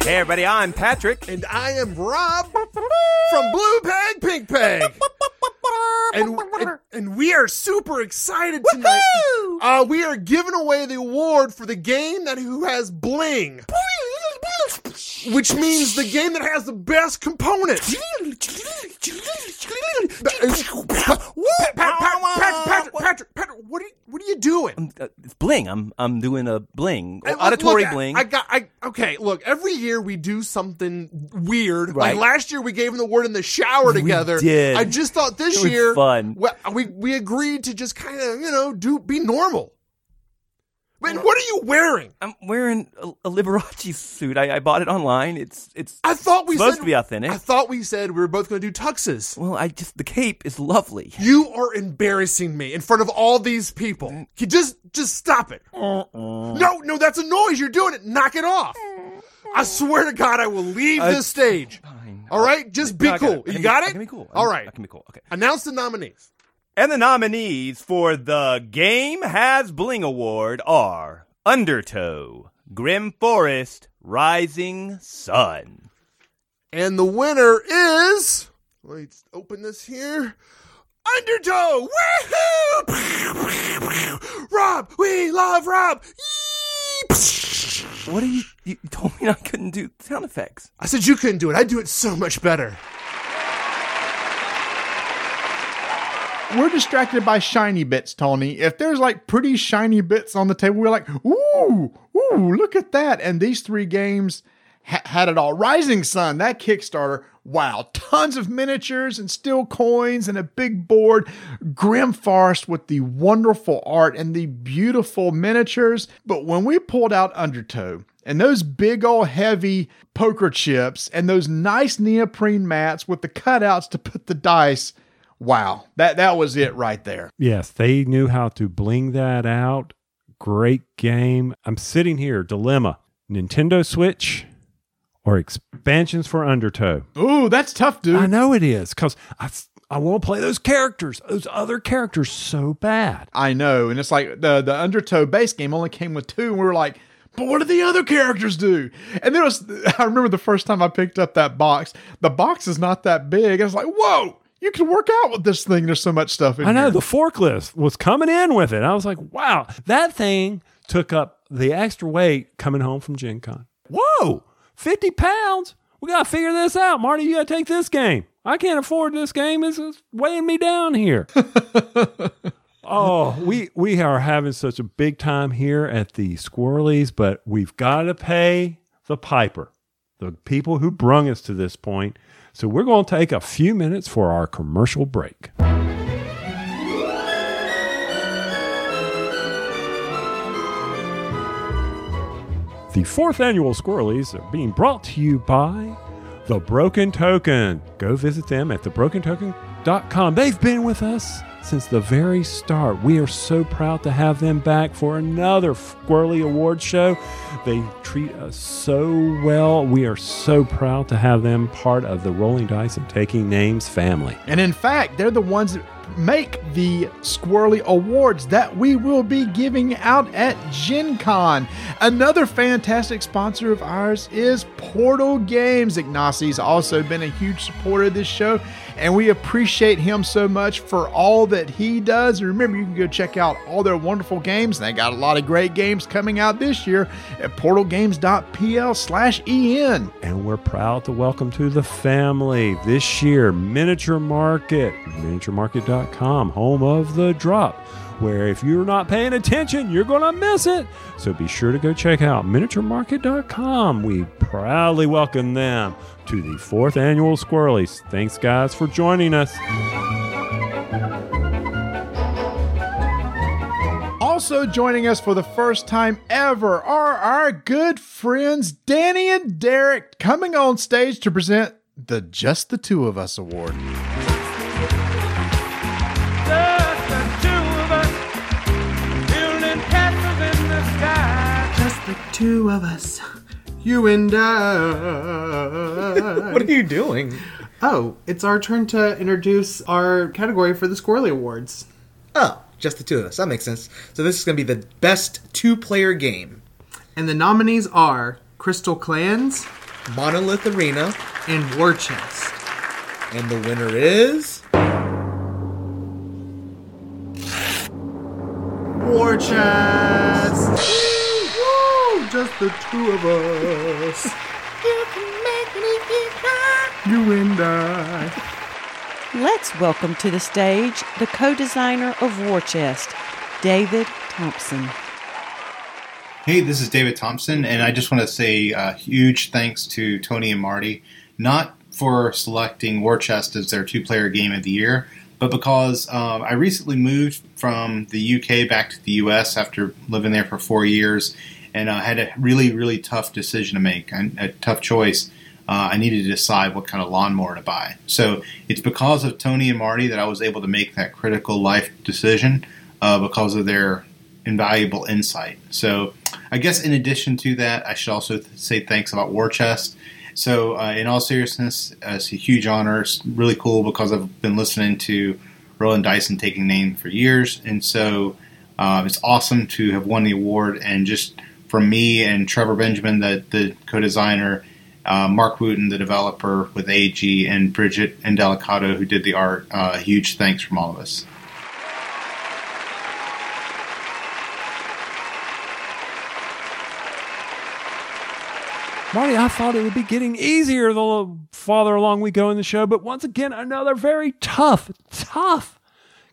Hey everybody, I'm Patrick. And I am Rob from Blue Peg Pink Peg. And, and, and we are super excited tonight. Uh, we are giving away the award for the game that who has bling. Which means the game that has the best components. Patrick, Patrick, Patrick, what are you, what are you doing? Uh, it's bling. I'm I'm doing a bling, auditory look, bling. I got. I okay. Look, every year we do something weird. Right. Like last year, we gave him the word in the shower together. We did. I just thought this year, fun. well, we we agreed to just kind of you know do be normal. Man, what are you wearing? I'm wearing a, a Liberace suit. I, I bought it online. It's it's. I thought we supposed said to be authentic. I thought we said we were both going to do tuxes. well, I just the cape is lovely. You are embarrassing me in front of all these people. You just just stop it. No, no, that's a noise. You're doing it. Knock it off. I swear to God, I will leave Uh, this stage. All right, just be I it. cool. I You be- got I it? can be cool. I All right. I can be cool. Okay. Announce the nominees. And the nominees for the Game Has Bling Award are Undertow, Grim Forest, Rising Sun. And the winner is. Let's open this here. Undertow! Woohoo! Rob! We love Rob! What are you? You told me I couldn't do sound effects. I said you couldn't do it. I do it so much better. We're distracted by shiny bits, Tony. If there's like pretty shiny bits on the table, we're like, ooh, ooh, look at that. And these three games ha- had it all. Rising Sun, that Kickstarter, wow, tons of miniatures and steel coins and a big board. Grim Forest with the wonderful art and the beautiful miniatures. But when we pulled out Undertow, and those big old heavy poker chips and those nice neoprene mats with the cutouts to put the dice. Wow, that that was it right there. Yes, they knew how to bling that out. Great game. I'm sitting here, dilemma Nintendo Switch or expansions for Undertow. Ooh, that's tough, dude. I know it is because I, I want to play those characters, those other characters so bad. I know, and it's like the the Undertow base game only came with two, and we were like, but what do the other characters do? And there was, I remember the first time I picked up that box. The box is not that big. I was like, whoa, you can work out with this thing. There's so much stuff in here. I know here. the forklift was coming in with it. I was like, wow, that thing took up the extra weight coming home from Gen Con. Whoa, 50 pounds? We got to figure this out. Marty, you got to take this game. I can't afford this game. It's it's weighing me down here. oh, we we are having such a big time here at the Squirrelies, but we've got to pay the piper, the people who brung us to this point. So we're going to take a few minutes for our commercial break. The fourth annual Squirrelies are being brought to you by The Broken Token. Go visit them at thebrokentoken.com. They've been with us since the very start. We are so proud to have them back for another Squirrely Award show. They treat us so well. We are so proud to have them part of the Rolling Dice and Taking Names family. And in fact, they're the ones that make the Squirrely Awards that we will be giving out at Gen Con. Another fantastic sponsor of ours is Portal Games. Ignacio's also been a huge supporter of this show, and we appreciate him so much for all that he does. And remember, you can go check out all their wonderful games. They got a lot of great games coming out this year at portalgames.pl slash en. And we're proud to welcome to the family this year Miniature Market, miniaturemarket.com, home of the drop, where if you're not paying attention, you're going to miss it. So be sure to go check out miniaturemarket.com. We proudly welcome them to the fourth annual Squirrelies. Thanks, guys, for joining us. Also joining us for the first time ever are our good friends Danny and Derek coming on stage to present the Just the Two of Us Award. The two of us. You and I. What are you doing? Oh, it's our turn to introduce our category for the Squirrely Awards. Oh, just the two of us. That makes sense. So this is going to be the best two-player game. And the nominees are Crystal Clans, Monolith Arena, and War Chest. And the winner is War Chest. Woo! Just the two of us. You and I. Let's welcome to the stage the co designer of War Chest, David Thompson. Hey, this is David Thompson, and I just want to say a huge thanks to Tony and Marty, not for selecting War Chest as their two player game of the year, but because um, I recently moved from the UK back to the US after living there for four years, and I had a really, really tough decision to make, a, a tough choice. Uh, I needed to decide what kind of lawnmower to buy. So it's because of Tony and Marty that I was able to make that critical life decision uh, because of their invaluable insight. So I guess in addition to that, I should also say thanks about War Chest. So uh, in all seriousness, uh, it's a huge honor. It's really cool because I've been listening to Rolling Dice and taking name for years, and so uh, it's awesome to have won the award. And just from me and Trevor Benjamin, the the co-designer, uh, Mark Wooten, the developer with AEG, and Brigette Indelicato, who did the art. Uh, huge thanks from all of us. Marty, I thought it would be getting easier the farther along we go in the show, but once again, another very tough, tough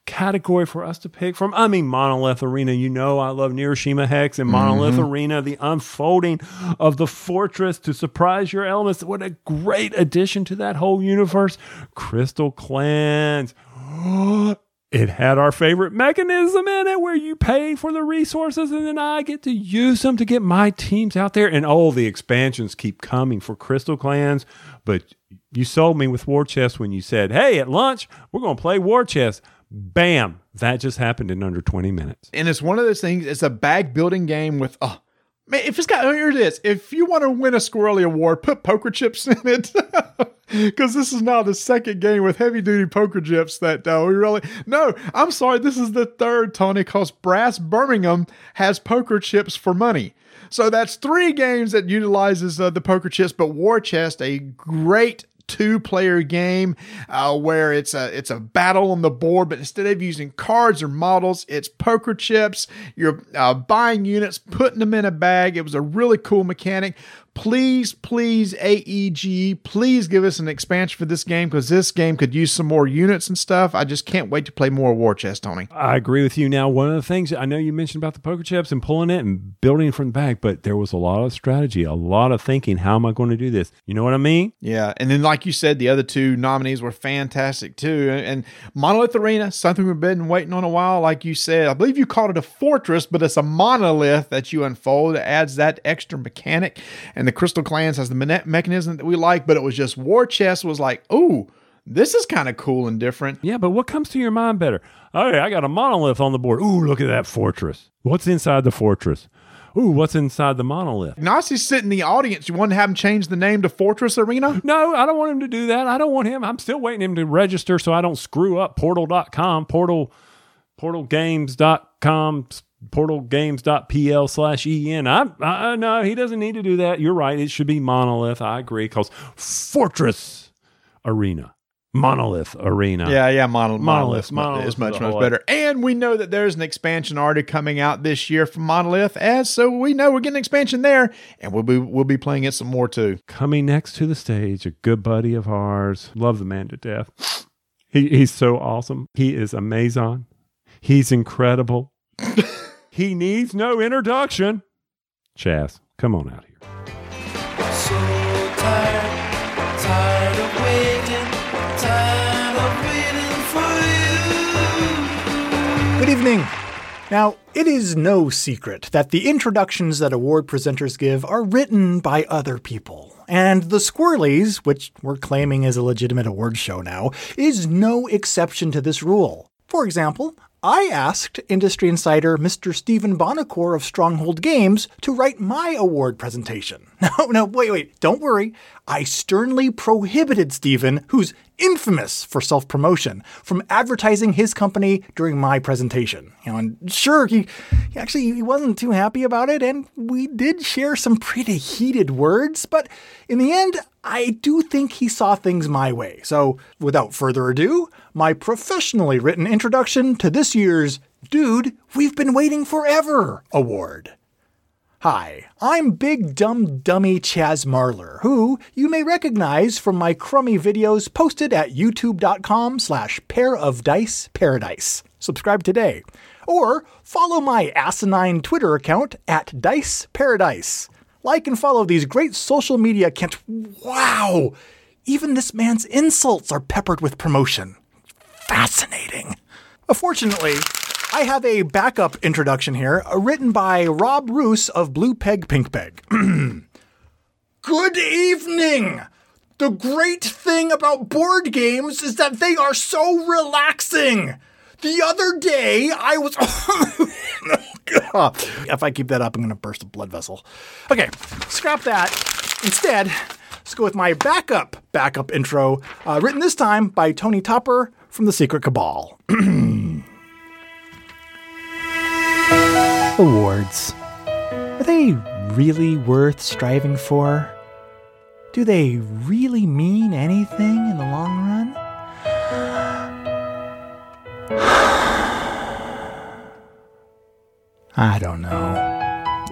category for us to pick from. I mean, Monolith Arena, you know, I love Neuroshima Hex and Monolith Mhm. Arena, the unfolding of the fortress to surprise your elements. What a great addition to that whole universe. Crystal Clans. It had our favorite mechanism in it where you pay for the resources and then I get to use them to get my teams out there. And oh, the expansions keep coming for Crystal Clans. But you sold me with War Chest when you said, hey, at lunch, we're going to play War Chest. Bam. That just happened in under 20 minutes. And it's one of those things, it's a bag building game with, oh, man, if it's got, oh, here it is. If you want to win a Squirrely Award, put poker chips in it. Because this is now the second game with heavy duty poker chips that uh, we really. No, I'm sorry. This is the third, Tony, because Brass Birmingham has poker chips for money. So that's three games that utilizes uh, the poker chips, but War Chest, a great two player game uh, where it's a it's a battle on the board but instead of using cards or models it's poker chips. You're uh, buying units putting them in a bag. It was a really cool mechanic please, please, AEG, please give us an expansion for this game because this game could use some more units and stuff. I just can't wait to play more War Chest, Tony. I agree with you. Now, one of the things I know you mentioned about the poker chips and pulling it and building it from the back, but there was a lot of strategy, a lot of thinking. How am I going to do this? You know what I mean? Yeah, and then like you said, the other two nominees were fantastic too. And Monolith Arena, something we've been waiting on a while. Like you said, I believe you called it a fortress, but it's a monolith that you unfold. It adds that extra mechanic, and the Crystal Clans has the me- mechanism that we like. But it was just War Chest was like, ooh. This is kind of cool and different. Yeah, but what comes to your mind better? Oh, I got a monolith on the board. Ooh, look at that fortress. What's inside the fortress? Ooh, what's inside the monolith? Nazi's sitting in the audience. You want to have him change the name to Fortress Arena? No, I don't want him to do that. I don't want him. I'm still waiting him to register so I don't screw up portal.com, portal, portalgames.com, portalgames.pl slash en. I, I, no, he doesn't need to do that. You're right. It should be monolith. I agree. Because Fortress Arena. Monolith Arena. Yeah, yeah, monolith, Monolith. monolith, Monolith is much much better. And we know that there's an expansion already coming out this year from Monolith, as so we know we're getting an expansion there, and we'll be we'll be playing it some more too. Coming next to the stage, a good buddy of ours. Love the man to death. He, he's so awesome. He is amazing. He's incredible. he needs no introduction. Chaz, come on out here. So tired, tired of waiting, tired of waiting for you. Good evening. Now, it is no secret that the introductions that award presenters give are written by other people. And the Squirrelies, which we're claiming is a legitimate award show now, is no exception to this rule. For example, I asked industry insider Mr. Stephen Buonocore of Stronghold Games to write my award presentation. No, no, wait, wait, don't worry. I sternly prohibited Stephen, who's infamous for self promotion, from advertising his company during my presentation. You know, and sure, he, he actually he wasn't too happy about it, and we did share some pretty heated words, but in the end, I do think he saw things my way. So, without further ado, my professionally written introduction to this year's Dude, We've Been Waiting Forever award. Hi, I'm Big Dumb Dummy Chaz Marler, who you may recognize from my crummy videos posted at youtube.com slash pair of dice paradise. Subscribe today. Or follow my asinine Twitter account at Dice Paradise. Like and follow these great social media accounts. Wow! Even this man's insults are peppered with promotion. Fascinating. Fortunately, I have a backup introduction here, uh, written by Rob Roos of Blue Peg Pink Peg. Good evening! The great thing about board games is that they are so relaxing. The other day, I was. if I keep that up, I'm going to burst a blood vessel. Okay, scrap that. Instead, let's go with my backup backup intro, uh, written this time by Tony Topper from The Secret Cabal. Awards. Are they really worth striving for? Do they really mean anything in the long run? I don't know.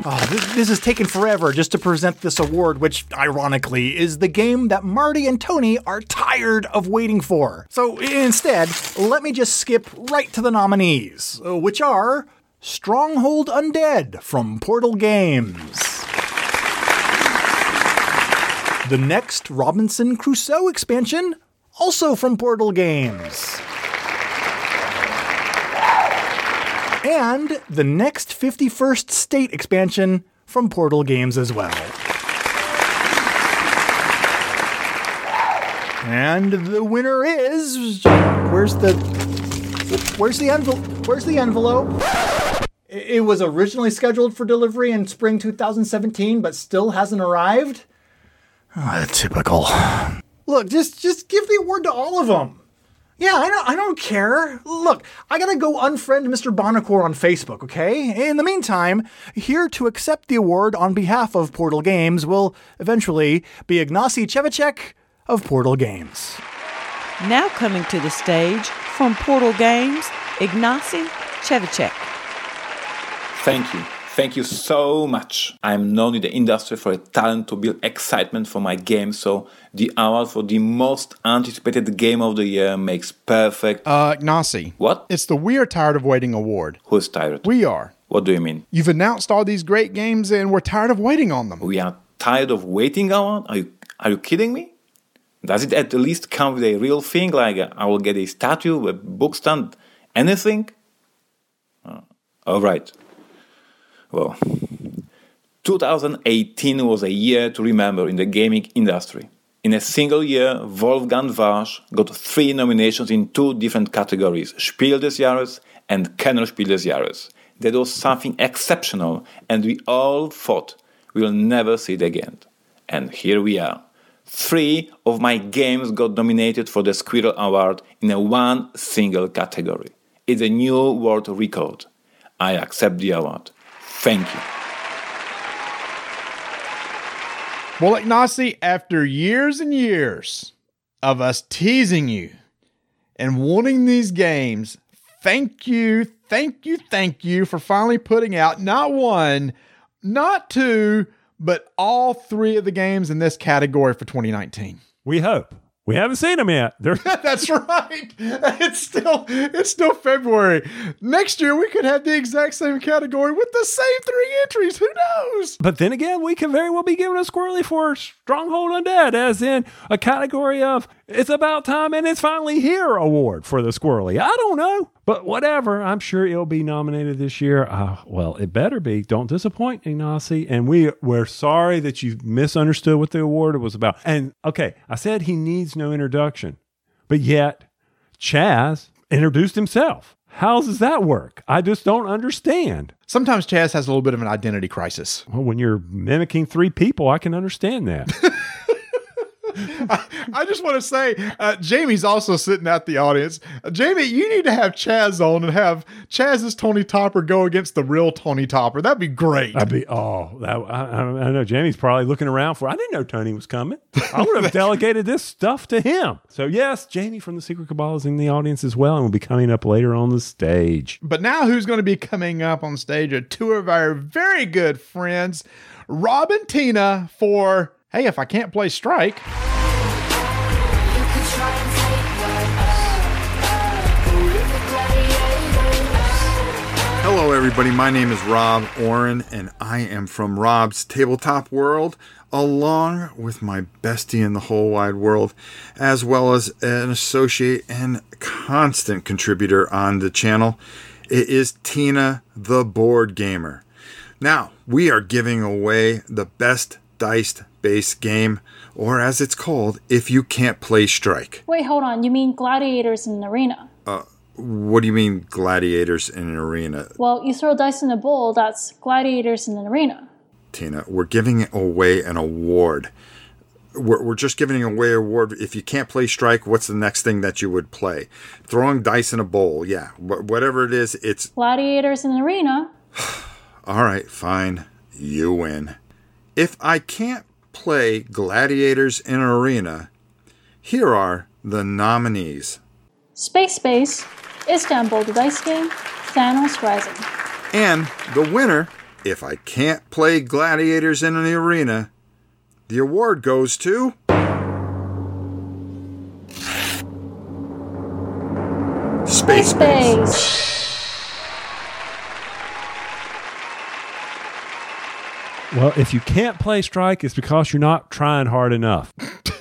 Oh, this, this is taking forever just to present this award, which, ironically, is the game that Marty and Tony are tired of waiting for. So instead, let me just skip right to the nominees, uh, which are Stronghold Undead from Portal Games. The next Robinson Crusoe expansion, also from Portal Games. And the next 51st State expansion from Portal Games as well. And the winner is where's the where's the envelope? Where's the envelope? It it was originally scheduled for delivery in spring 2017 but still hasn't arrived. Ah, typical. Look, just just give the award to all of them. Yeah, I don't, I don't care. Look, I gotta go unfriend Mr. Buonocore on Facebook, okay? In the meantime, here to accept the award on behalf of Portal Games will eventually be Ignacy Trzewiczek of Portal Games. Now coming to the stage from Portal Games, Ignacy Trzewiczek. Thank you. Thank you so much. I'm known in the industry for a talent to build excitement for my game, so the award for the most anticipated game of the year makes perfect. Uh, Gnasi. What? It's the We Are Tired of Waiting award. Who's tired? We are. What do you mean? You've announced all these great games and we're tired of waiting on them. We are tired of waiting award? Are you, are you kidding me? Does it at least come with a real thing like uh, I will get a statue, a book stand, anything? Uh, all right. Well, 2018 was a year to remember in the gaming industry. In a single year, Wolfgang Warsch got three nominations in two different categories Spiel des Jahres and Kennerspiel des Jahres. That was something exceptional, and we all thought we will never see it again. And here we are. Three of my games got nominated for the Squirrel Award in a one single category. It's a new world record. I accept the award. Thank you. Well, Ignacy, after years and years of us teasing you and wanting these games, thank you, thank you, thank you for finally putting out not one, not two, but all three of the games in this category for 2019. We hope. We haven't seen them yet. That's right. It's still it's still February. Next year we could have the exact same category with the same three entries. Who knows? But then again, we can very well be giving a squirrely for Stronghold Undead, as in a category of It's About Time and It's Finally Here award for the squirrely. I don't know. But whatever, I'm sure it'll be nominated this year. Uh, well, it better be. Don't disappoint, Ignacy. And we, we're sorry that you misunderstood what the award was about. And okay, I said he needs no introduction, but yet Chaz introduced himself. How does that work? I just don't understand. Sometimes Chaz has a little bit of an identity crisis. Well, when you're mimicking three people, I can understand that. I just want to say, uh, Jamie's also sitting at the audience. Uh, Jamie, you need to have Chaz on and have Chaz's Tony Topper go against the real Tony Topper. That'd be great. That'd be oh, that, I, I, I know Jamie's probably looking around for. I didn't know Tony was coming. I would have delegated this stuff to him. So yes, Jamie from the Secret Cabal is in the audience as well, and will be coming up later on the stage. But now, who's going to be coming up on stage are two of our very good friends, Rob and Tina, for Hey, if I can't play Strike. Hello, everybody. My name is Rob Oren, and I am from Rob's Tabletop World, along with my bestie in the whole wide world, as well as an associate and constant contributor on the channel. It is Tina, the board gamer. Now, we are giving away the best diced base game, or as it's called, if you can't play Strike. Wait, hold on. You mean gladiators in an arena? Uh, what do you mean gladiators in an arena? Well, you throw dice in a bowl, that's gladiators in an arena. Tina, we're giving away an award. We're, we're just giving away an award. If you can't play Strike, what's the next thing that you would play? Throwing dice in a bowl, yeah. Wh- whatever it is, it's. Gladiators in an arena. All right, fine. You win. If I can't play gladiators in an arena, here are the nominees. Space Base, Istanbul the Dice Game, Thanos Rising. And the winner, if I can't play gladiators in an arena, the award goes to. Space Base. Well, if you can't play Strike, it's because you're not trying hard enough.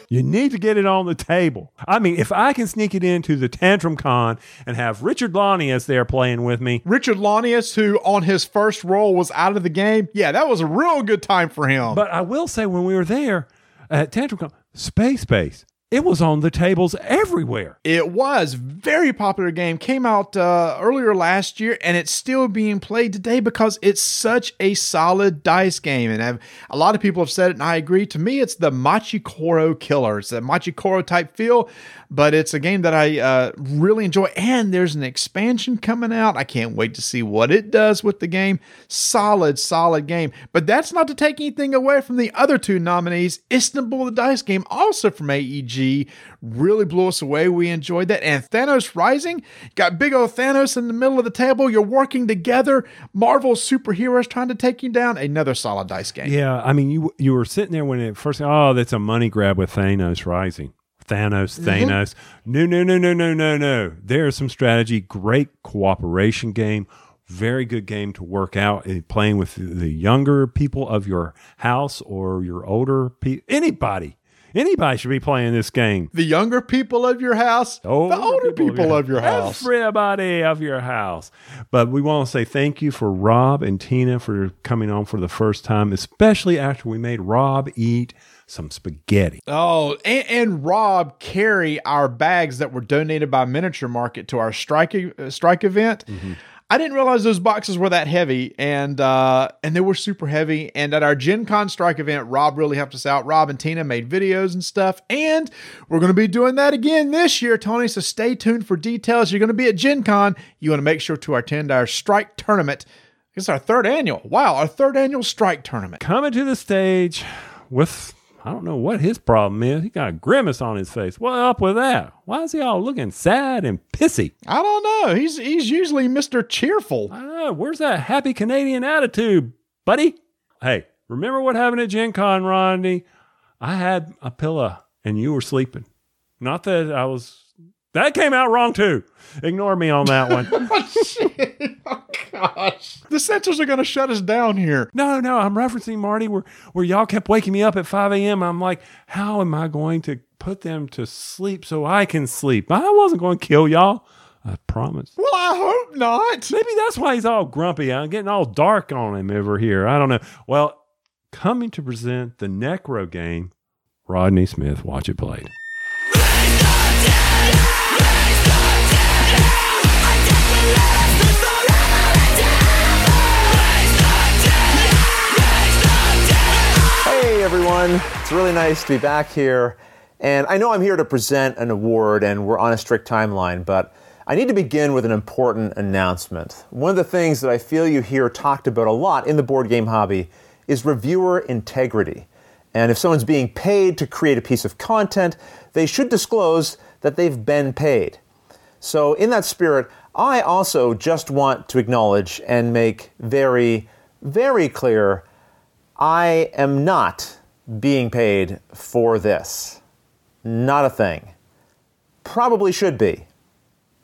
You need to get it on the table. I mean, if I can sneak it into the Tantrum Con and have Richard Lanius there playing with me. Richard Lanius, who on his first roll was out of the game. Yeah, that was a real good time for him. But I will say, when we were there at Tantrum Con, Space Base, it was on the tables everywhere. It was very popular game. Came out uh, earlier last year, and it's still being played today because it's such a solid dice game. And I've, a lot of people have said it, and I agree. To me, it's the Machi Koro killer. It's a Machi Koro type feel, but it's a game that I uh, really enjoy. And there's an expansion coming out. I can't wait to see what it does with the game. Solid, solid game. But that's not to take anything away from the other two nominees. Istanbul, the dice game, also from AEG Really blew us away. We enjoyed that. And Thanos Rising got big old Thanos in the middle of the table. You're working together. Marvel superheroes trying to take you down. Another solid dice game. Yeah, I mean, you you were sitting there when it first. Oh, that's a money grab with Thanos Rising. Thanos, Mm-hmm. Thanos. No, no, no, no, no, no, no. There's some strategy. Great cooperation game. Very good game to work out and playing with the younger people of your house or your older people. Anybody, anybody should be playing this game. The younger people of your house, the older people, of your house. Everybody of your house. But we want to say thank you for Rob and Tina for coming on for the first time, especially after we made Rob eat some spaghetti. Oh, and, and Rob carry our bags that were donated by Miniature Market to our strike uh, strike event. I didn't realize those boxes were that heavy, and uh, and they were super heavy. And at our Gen Con strike event, Rob really helped us out. Rob and Tina made videos and stuff, and we're going to be doing that again this year, Tony. So stay tuned for details. You're going to be at Gen Con. You want to make sure to attend our strike tournament. It's our third annual. Wow, our third annual strike tournament. Coming to the stage with I don't know what his problem is. He got a grimace on his face. What up with that? Why is he all looking sad and pissy? I don't know. He's he's usually Mr. Cheerful. I know. Where's that happy Canadian attitude, buddy? Hey, remember what happened at Gen Con, Rodney? I had a pillow and you were sleeping. Not that I was. That came out wrong too. Ignore me on that one. Oh, Gosh, the sensors are going to shut us down here. No, no, I'm referencing Marty where where y'all kept waking me up at 5 a.m. I'm like, how am I going to put them to sleep so I can sleep? I wasn't going to kill y'all. I promise. Well, I hope not. Maybe that's why he's all grumpy. I'm getting all dark on him over here. I don't know. Well, coming to present the Necro game, Rodney Smith. Watch it played. Everyone, it's really nice to be back here. And I know I'm here to present an award and we're on a strict timeline, but I need to begin with an important announcement. One of the things that I feel you hear talked about a lot in the board game hobby is reviewer integrity. And if someone's being paid to create a piece of content, they should disclose that they've been paid. So, in that spirit, I also just want to acknowledge and make very, very clear I am not being paid for this. Not a thing. Probably should be,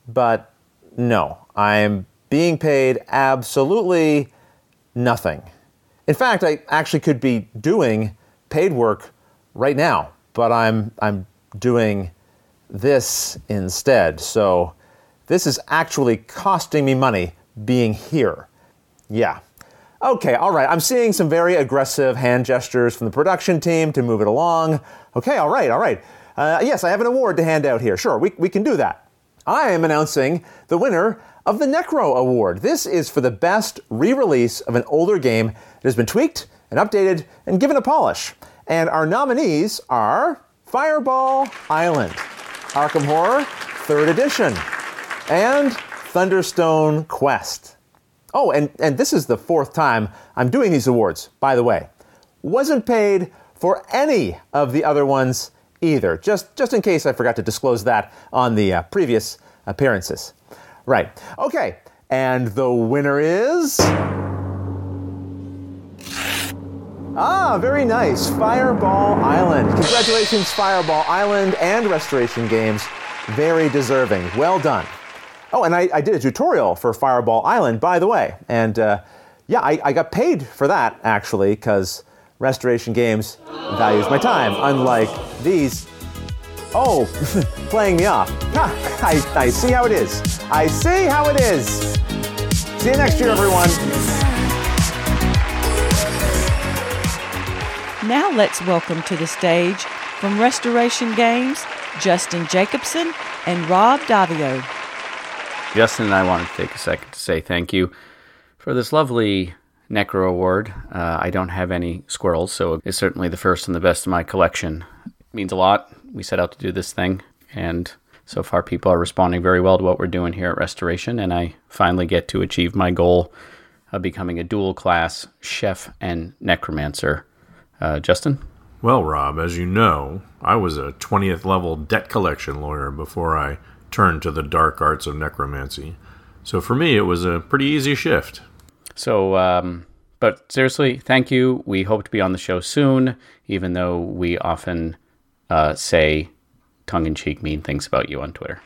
but no, I am being paid absolutely nothing. In fact, I actually could be doing paid work right now, but I'm I'm doing this instead. So this is actually costing me money being here. Yeah. Okay, all right. I'm seeing some very aggressive hand gestures from the production team to move it along. Okay, all right, all right. Uh, yes, I have an award to hand out here. Sure, we, we can do that. I am announcing the winner of the Necro Award. This is for the best re release of an older game that has been tweaked and updated and given a polish. And our nominees are Fireball Island, Arkham Horror, 3rd Edition, and Thunderstone Quest. Oh, and, and this is the fourth time I'm doing these awards, by the way. Wasn't paid for any of the other ones either, just, just in case I forgot to disclose that on the uh, previous appearances. Right. Okay, and the winner is. Ah, very nice. Fireball Island. Congratulations, Fireball Island and Restoration Games. Very deserving. Well done. Oh, and I, I did a tutorial for Fireball Island, by the way. And uh, yeah, I, I got paid for that, actually, because Restoration Games values my time, unlike these. Oh, playing me off. I, I see how it is. I see how it is. See you next year, everyone. Now let's welcome to the stage from Restoration Games, Justin Jacobson and Rob Daviau. Justin and I wanted to take a second to say thank you for this lovely Necro Award. Uh, I don't have any squirrels, so it's certainly the first and the best in my collection. It means a lot. We set out to do this thing, and so far people are responding very well to what we're doing here at Restoration, and I finally get to achieve my goal of becoming a dual class chef and necromancer. Uh, Justin? Well, Rob, as you know, I was a 20th level debt collection lawyer before I turned to the dark arts of necromancy. So for me, it was a pretty easy shift. So, um, but seriously, thank you. We hope to be on the show soon, even though we often uh, say tongue in cheek mean things about you on Twitter.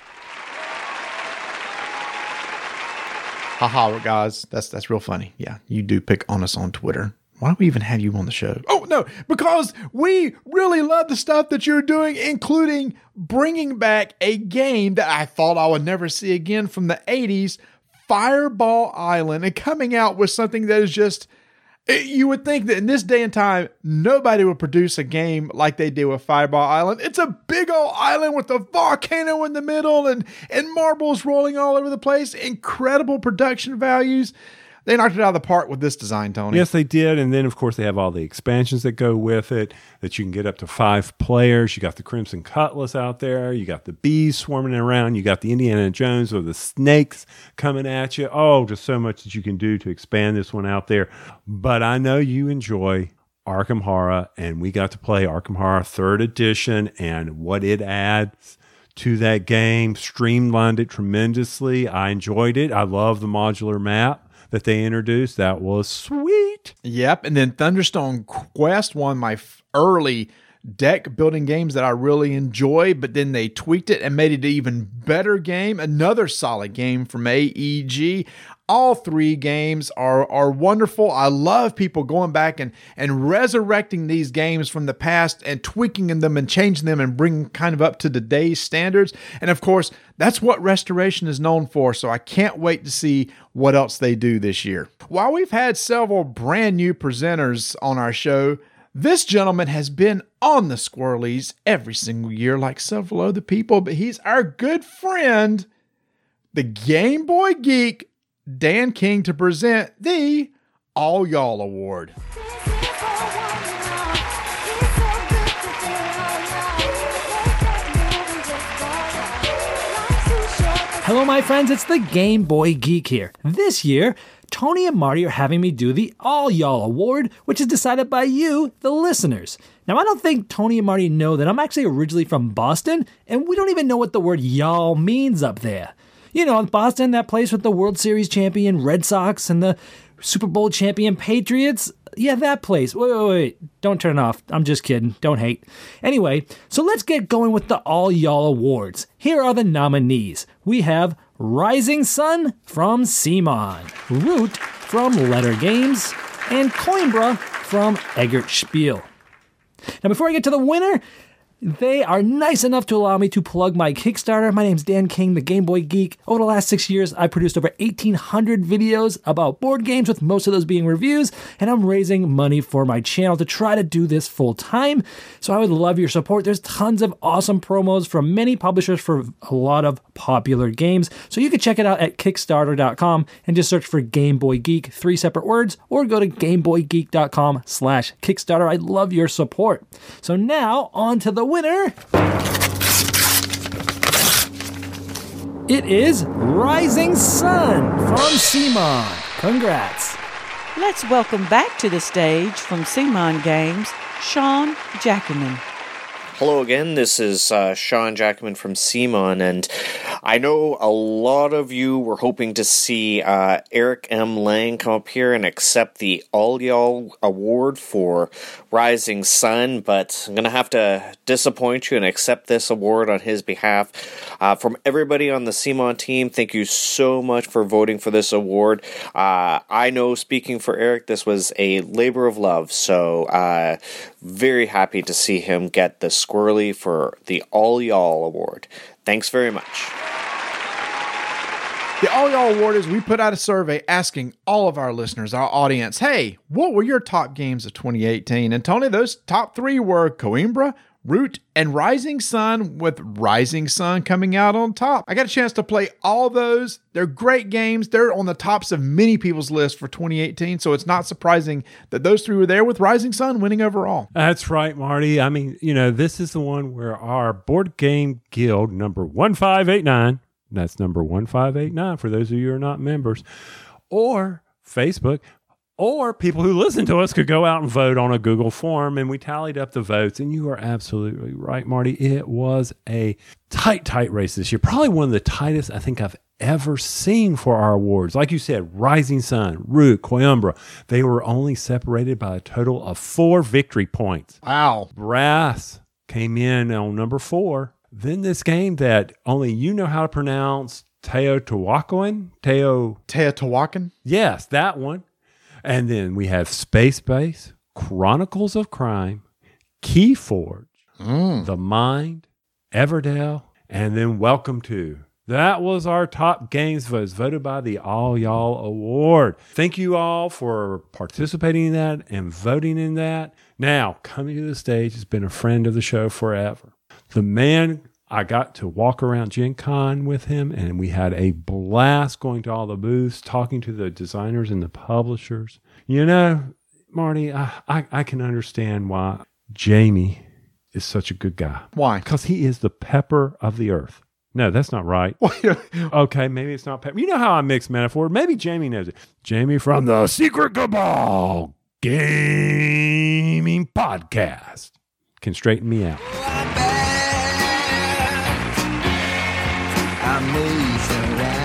Haha, guys, that's that's real funny. Yeah, you do pick on us on Twitter. Why do we even have you on the show? Oh no, because we really love the stuff that you're doing, including bringing back a game that I thought I would never see again from the '80s, Fireball Island, and coming out with something that is just. eh, You would think that in this day and time, nobody would produce a game like they did with Fireball Island. It's a big old island with a volcano in the middle and, and marbles rolling all over the place. Incredible production values. They knocked it out of the park with this design, Tony. Yes, they did. And then, of course, they have all the expansions that go with it that you can get up to five players. You got the Crimson Cutlass out there. You got the bees swarming around. You got the Indiana Jones or the snakes coming at you. Oh, just so much that you can do to expand this one out there. But I know you enjoy Arkham Horror, and we got to play Arkham Horror third edition and what it adds to that game, streamlined it tremendously. I enjoyed it. I love the modular map that they introduced. That was sweet. Yep. And then Thunderstone Quest, one of my early deck building games that I really enjoy, but then they tweaked it and made it an even better game. Another solid game from AEG. All three games are are wonderful. I love people going back and and resurrecting these games from the past and tweaking them and changing them and bringing kind of up to today's standards. And of course, that's what restoration is known for. So I can't wait to see what else they do this year. While we've had several brand new presenters on our show, this gentleman has been on the Squirrelies every single year, like several other people, but he's our good friend, the Game Boy Geek, Dan King, to present the All Y'all Award. Hello, my friends, it's the Game Boy Geek here. This year, Tony and Marty are having me do the All Y'all Award, which is decided by you, the listeners. Now, I don't think Tony and Marty know that I'm actually originally from Boston, and we don't even know what the word y'all means up there. You know, Boston, that place with the World Series champion Red Sox and the Super Bowl champion Patriots. Yeah, that place. Wait, wait, wait. Don't turn off. I'm just kidding. Don't hate. Anyway, so let's get going with the All Y'all Awards. Here are the nominees. We have Rising Sun from CMON, Root from Leder Games, and Coimbra from Eggert Spiel. Now, before I get to the winner, they are nice enough to allow me to plug my Kickstarter. My name's Dan King, the Game Boy Geek. Over the last six years, I've produced over 1,800 videos about board games, with most of those being reviews, and I'm raising money for my channel to try to do this full time. So I would love your support. There's tons of awesome promos from many publishers for a lot of popular games. So you can check it out at Kickstarter.com and just search for Game Boy Geek, three separate words, or go to GameBoyGeek.com slash Kickstarter. I'd love your support. So now, on to the winner. It is Rising Sun from CMON. Congrats. Let's welcome back to the stage from CMON Games, Sean Jacquemain. Hello again. This is uh, Sean Jacquemain from CMON, and I know a lot of you were hoping to see uh, Eric M. Lang come up here and accept the All Y'all Award for Rising Sun, but I'm gonna have to disappoint you and accept this award on his behalf. Uh, from everybody on the CMON team, thank you so much for voting for this award. Uh, I know, speaking for Eric, this was a labor of love, so uh, very happy to see him get the Squirrely for the All Y'all Award. Thanks very much. The All Y'all Award is we put out a survey asking all of our listeners, our audience, hey, what were your top games of 2018? And Tony, those top three were Coimbra, Root, and Rising Sun, with Rising Sun coming out on top. I got a chance to play all those. They're great games. They're on the tops of many people's list for 2018. So it's not surprising that those three were there with Rising Sun winning overall. That's right, Marty. I mean, you know, this is the one where our board game guild number 1589, that's number 1589 for those of you who are not members, or Facebook, Or people who listen to us could go out and vote on a Google form, and we tallied up the votes. And you are absolutely right, Marty. It was a tight, tight race this year. Probably one of the tightest I think I've ever seen for our awards. Like you said, Rising Sun, Root, Coimbra, they were only separated by a total of four victory points. Wow. Brass came in on number four. Then this game that only you know how to pronounce, Teotihuacan, Teo Teotihuacan. Yes, that one. And then we have Space Base, Chronicles of Crime, Keyforge, mm. The Mind, Everdell, and then Welcome to. That was our top games votes voted by the All Y'all Award. Thank you all for participating in that and voting in that. Now, coming to the stage has been a friend of the show forever. The man I got to walk around Gen Con with him, and we had a blast going to all the booths, talking to the designers and the publishers. You know, Marty, I, I, I can understand why Jamie is such a good guy. Why? Because he is the pepper of the earth. No, that's not right. okay, maybe it's not pepper. You know how I mix metaphor. Maybe Jamie knows it. Jamie from the Secret Cabal Gaming Podcast can straighten me out. Now,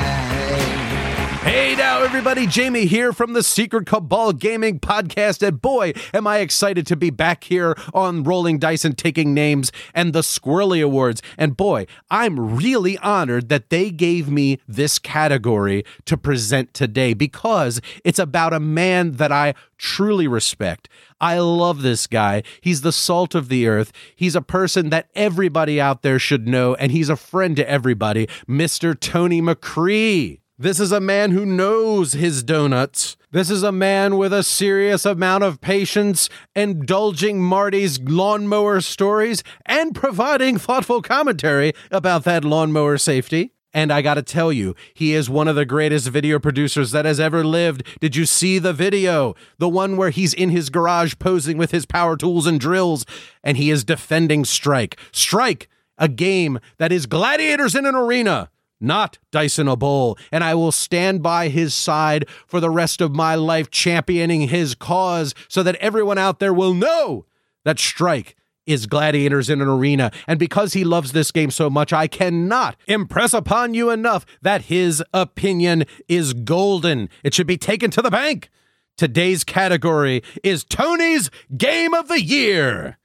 everybody. Jamie here from the Secret Cabal Gaming Podcast. And boy, am I excited to be back here on Rolling Dice and Taking Names and the Squirrely Awards. And boy, I'm really honored that they gave me this category to present today because it's about a man that I truly respect. I love this guy. He's the salt of the earth. He's a person that everybody out there should know, and he's a friend to everybody, Mr. Tony McCree. This is a man who knows his donuts. This is a man with a serious amount of patience, indulging Marty's lawnmower stories and providing thoughtful commentary about that lawnmower safety. And I gotta tell you, he is one of the greatest video producers that has ever lived. Did you see the video? The one where he's in his garage posing with his power tools and drills, and he is defending Strike. Strike, a game that is gladiators in an arena not Dyson a bowl, and I will stand by his side for the rest of my life championing his cause so that everyone out there will know that Strike is gladiators in an arena. And because he loves this game so much, I cannot impress upon you enough that his opinion is golden. It should be taken to the bank. Today's category is Tony's Game of the Year.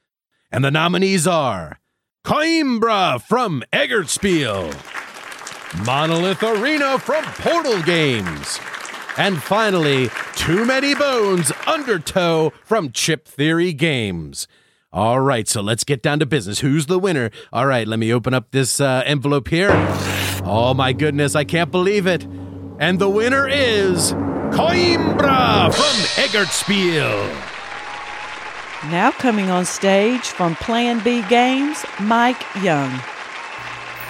And the nominees are Coimbra from Eggertspiel. Monolith Arena from Portal Games. And finally, Too Many Bones Undertow from Chip Theory Games. All right, so let's get down to business. Who's the winner? All right, let me open up this uh, envelope here. Oh my goodness, I can't believe it. And the winner is Coimbra from Eggertspiel. Now coming on stage from Plan B Games, Mike Young.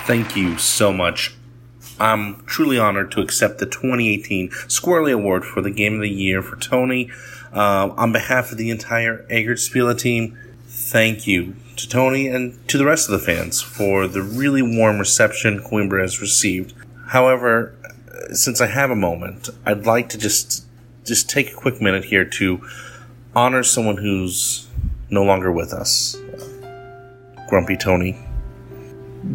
Thank you so much. I'm truly honored to accept the 2018 Squirrely Award for the Game of the Year for Tony. Uh, on behalf of the entire Eggertspiele team, thank you to Tony and to the rest of the fans for the really warm reception Coimbra has received. However, since I have a moment, I'd like to just just take a quick minute here to honor someone who's no longer with us. Grumpy Tony.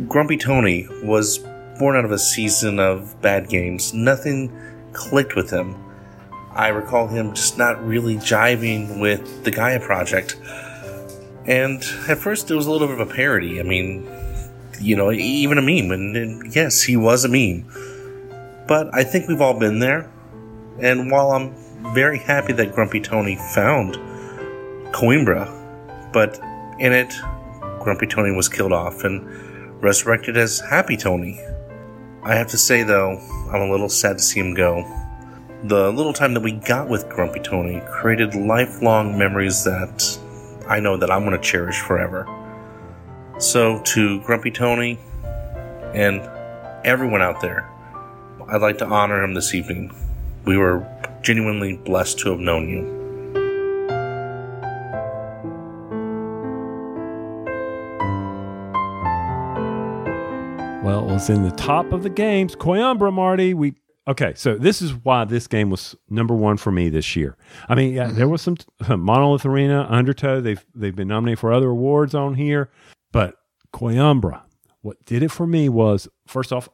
Grumpy Tony was born out of a season of bad games. Nothing clicked with him. I recall him just not really jiving with the Gaia project. And at first, it was a little bit of a parody. I mean, you know, even a meme. And, and yes, he was a meme. But I think we've all been there. And while I'm very happy that Grumpy Tony found Coimbra, but in it, Grumpy Tony was killed off and resurrected as Happy Tony. I have to say, though, I'm a little sad to see him go. The little time that we got with Grumpy Tony created lifelong memories that I know that I'm going to cherish forever. So, to Grumpy Tony and everyone out there, I'd like to honor him this evening. We were genuinely blessed to have known you. Was in the top of the games. Coimbra, Marty. We okay, so this is why this game was number one for me this year. I mean, yeah, there mm-hmm. was some Monolith Arena, Undertow. They've they've been nominated for other awards on here, but Coimbra, what did it for me was first off,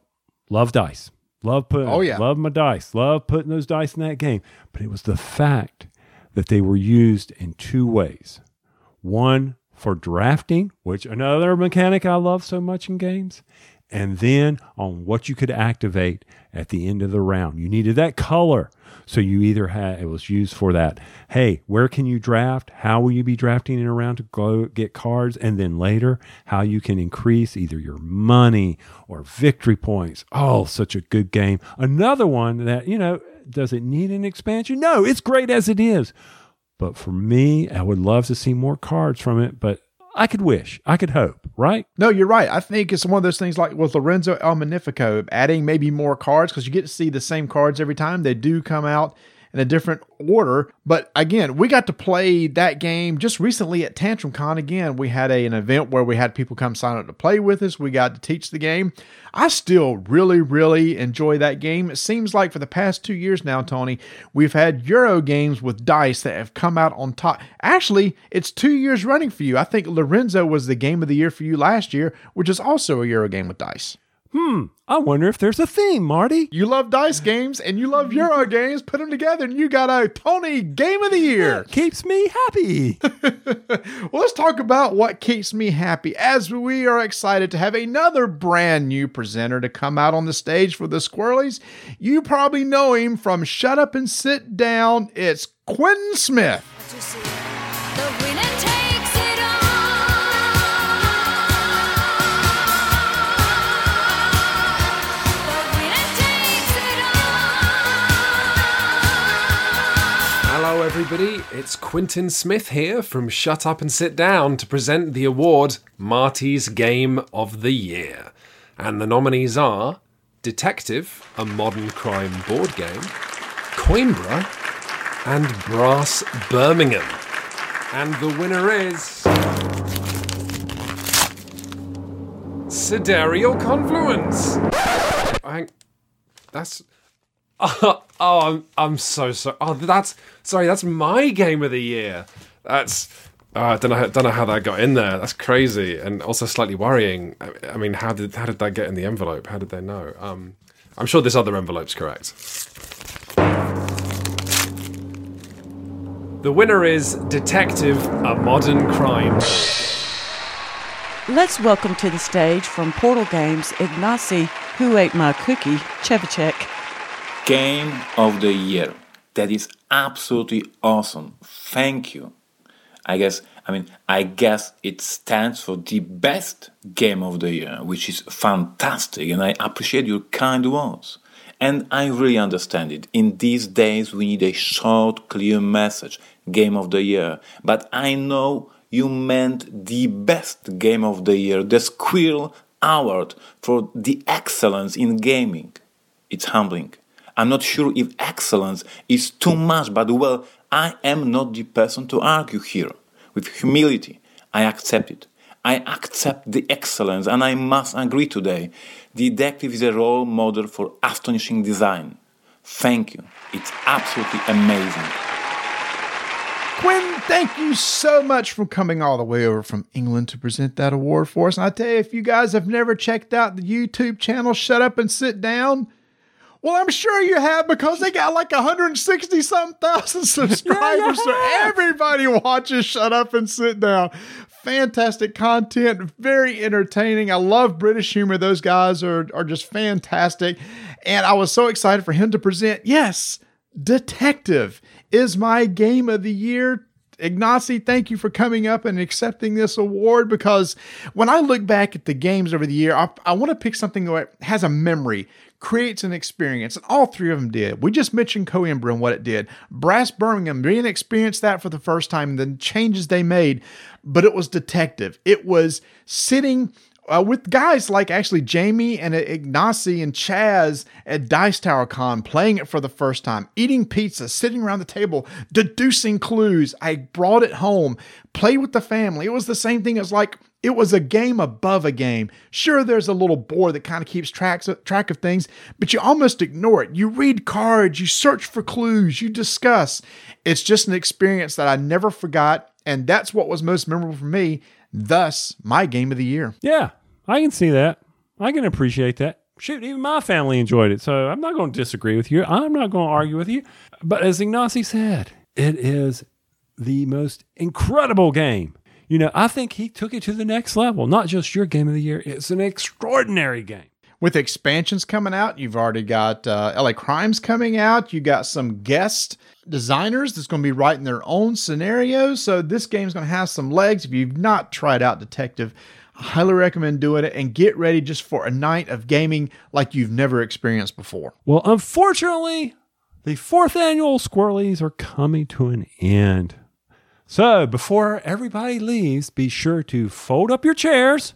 love dice, love putting, Oh, yeah. love my dice, love putting those dice in that game. But it was the fact that they were used in two ways. One for drafting, which another mechanic I love so much in games, and then on what you could activate at the end of the round. You needed that color. So you either had it was used for that. Hey, where can you draft? How will you be drafting in a round to go get cards? And then later, how you can increase either your money or victory points. Oh, such a good game. Another one that, you know, does it need an expansion? No, it's great as it is. But for me, I would love to see more cards from it, but I could wish, I could hope, right? No, you're right. I think it's one of those things like with Lorenzo il Magnifico, adding maybe more cards because you get to see the same cards every time. They do come out in a different order. But again, we got to play that game just recently at Tantrum Con. Again, we had a, an event where we had people come sign up to play with us. We got to teach the game. I still really, really enjoy that game. It seems like for the past two years now, Tony, we've had Euro games with dice that have come out on top. Actually, it's two years running for you. I think Lorenzo was the game of the year for you last year, which is also a Euro game with dice. Hmm, I wonder if there's a theme, Marty. You love dice games and you love Euro games. Put them together and you got a Tony Game of the Year. keeps me happy. well, let's talk about what keeps me happy as we are excited to have another brand new presenter to come out on the stage for the Squirrelies. You probably know him from Shut Up and Sit Down. It's Quintin Smith. Hello, everybody. It's Quintin Smith here from Shut Up and Sit Down to present the award Marty's Game of the Year. And the nominees are Detective, a modern crime board game, Coimbra, and Brass Birmingham. And the winner is. Sidereal Confluence. Hang, that's. Oh, I'm I'm so sorry. Oh, that's sorry. That's my game of the year. That's oh, I don't know. Don't know how that got in there. That's crazy and also slightly worrying. I, I mean, how did how did that get in the envelope? How did they know? Um, I'm sure this other envelope's correct. The winner is Detective: A Modern Crime. Let's welcome to the stage from Portal Games Ignacy, who ate my cookie, Trzewiczek. Game of the year. That is absolutely awesome. Thank you. I guess I mean I guess it stands for the best game of the year, which is fantastic and I appreciate your kind words. And I really understand it. In these days we need a short, clear message, game of the year. But I know you meant the best game of the year, the Squirrel Award for the excellence in gaming. It's humbling. I'm not sure if excellence is too much, but well, I am not the person to argue here. With humility, I accept it. I accept the excellence, and I must agree today. The detective is a role model for astonishing design. Thank you. It's absolutely amazing. Quinn, thank you so much for coming all the way over from England to present that award for us. And I tell you, if you guys have never checked out the YouTube channel, Shut Up and Sit Down, well, I'm sure you have because they got like 160 something thousand subscribers. so everybody watches Shut Up and Sit Down. Fantastic content, very entertaining. I love British humor. Those guys are, are just fantastic. And I was so excited for him to present, yes, Detective is my game of the year. Ignacy, thank you for coming up and accepting this award because when I look back at the games over the year, I, I want to pick something that has a memory, creates an experience, and all three of them did. We just mentioned Coimbra and what it did. Brass Birmingham, being experienced that for the first time, the changes they made, but it was detective. It was sitting uh, with guys like actually Jamie and Ignacy and Chaz at Dice Tower Con playing it for the first time, eating pizza, sitting around the table, deducing clues. I brought it home, played with the family. It was the same thing as like it was a game above a game. Sure, there's a little board that kind of keeps track, track of things, but you almost ignore it. You read cards, you search for clues, you discuss. It's just an experience that I never forgot. And that's what was most memorable for me. Thus, my game of the year. Yeah, I can see that. I can appreciate that. Shoot, even my family enjoyed it. So I'm not going to disagree with you. I'm not going to argue with you. But as Ignacy said, it is the most incredible game. You know, I think he took it to the next level. Not just your game of the year, it's an extraordinary game. With expansions coming out, you've already got uh, LA Crimes coming out. You got some guest designers that's going to be writing their own scenarios. So this game's going to have some legs. If you've not tried out Detective, I highly recommend doing it and get ready just for a night of gaming like you've never experienced before. Well, unfortunately, the fourth annual Squirrelies are coming to an end. So before everybody leaves, be sure to fold up your chairs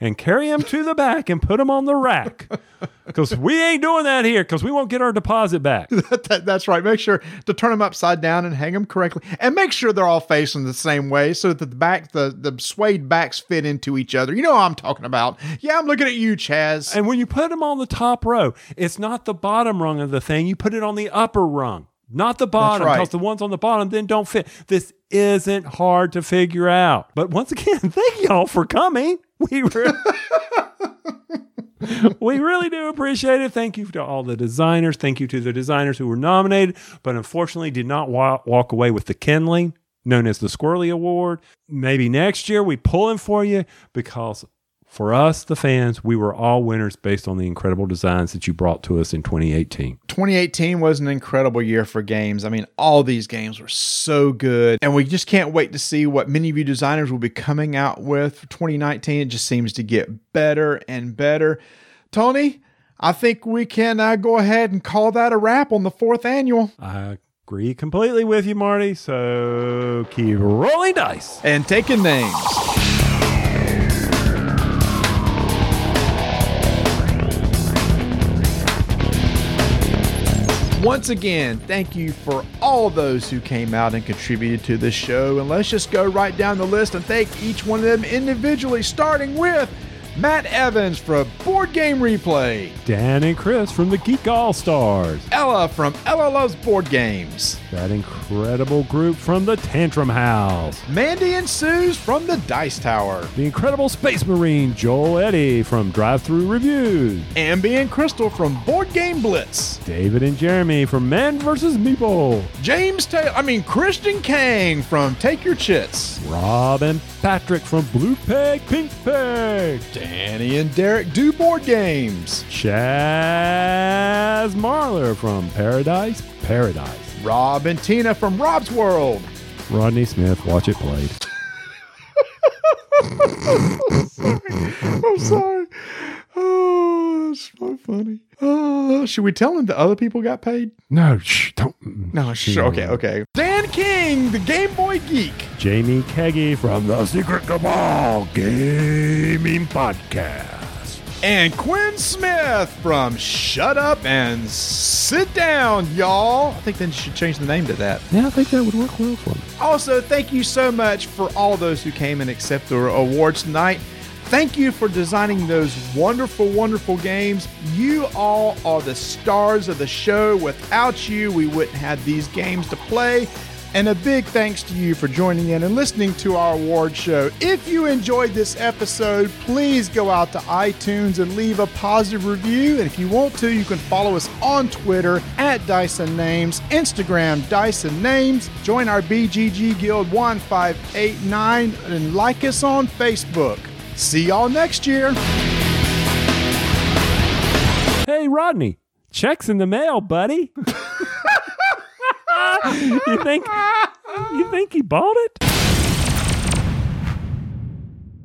and carry them to the back and put them on the rack. Because we ain't doing that here because we won't get our deposit back. That- that's right. Make sure to turn them upside down and hang them correctly, and make sure they're all facing the same way so that the back, the the suede backs fit into each other. You know what I'm talking about? Yeah, I'm looking at you, Chaz. And when you put them on the top row, it's not the bottom rung of the thing. You put it on the upper rung, not the bottom, right. because the ones on the bottom then don't fit. This isn't hard to figure out. But once again, thank y'all for coming. We we really do appreciate it. Thank you to all the designers. Thank you to the designers who were nominated, but unfortunately did not wa- walk away with the Kenley, known as the Squirrely Award. Maybe next year we pull in for you because for us, the fans, we were all winners based on the incredible designs that you brought to us in 2018. 2018 was an incredible year for games. I mean, all these games were so good. And we just can't wait to see what many of you designers will be coming out with for 2019. It just seems to get better and better. Tony, I think we can uh, go ahead and call that a wrap on the fourth annual. I agree completely with you, Marty. So keep rolling dice and taking names. Once again, thank you for all those who came out and contributed to this show. And let's just go right down the list and thank each one of them individually, starting with Matt Evans from Board Game Replay, Dan and Chris from the Geek All Stars, Ella from Ella Loves Board Games, that incredible group from the Tantrum House, Mandy and Suze from the Dice Tower, the incredible Space Marine Joel Eddy from Drive Through Reviews, Amby and Crystal from Board Game Blitz, David and Jeremy from Man vs. Meeple, James Taylor, I mean Christian Kang from Take Your Chits, Rob and Patrick from Blue Peg Pink Peg, Danny and Derek do board games, Chaz Marler from Paradise Paradise, Rob and Tina from Rob's World, Rodney Smith, watch it played. I'm sorry. I'm sorry. Oh, that's so funny. Oh, should we tell him that other people got paid? No, shh, don't. No, shh, okay, okay. Dan King, the Game Boy Geek. Jamie Keagy from the Secret Cabal Gaming Podcast. And Quinn Smith from Shut Up and Sit Down, y'all. I think then you should change the name to that. Yeah, I think that would work well for me. Also, thank you so much for all those who came and accepted our awards tonight. Thank you for designing those wonderful, wonderful games. You all are the stars of the show. Without you, we wouldn't have these games to play. And a big thanks to you for joining in and listening to our award show. If you enjoyed this episode, please go out to iTunes and leave a positive review. And if you want to, you can follow us on Twitter at Dyson Names, Instagram Dyson Names, join our BGG Guild 1589, and like us on Facebook. See y'all next year. Hey, Rodney, checks in the mail, buddy. you think you think he bought it?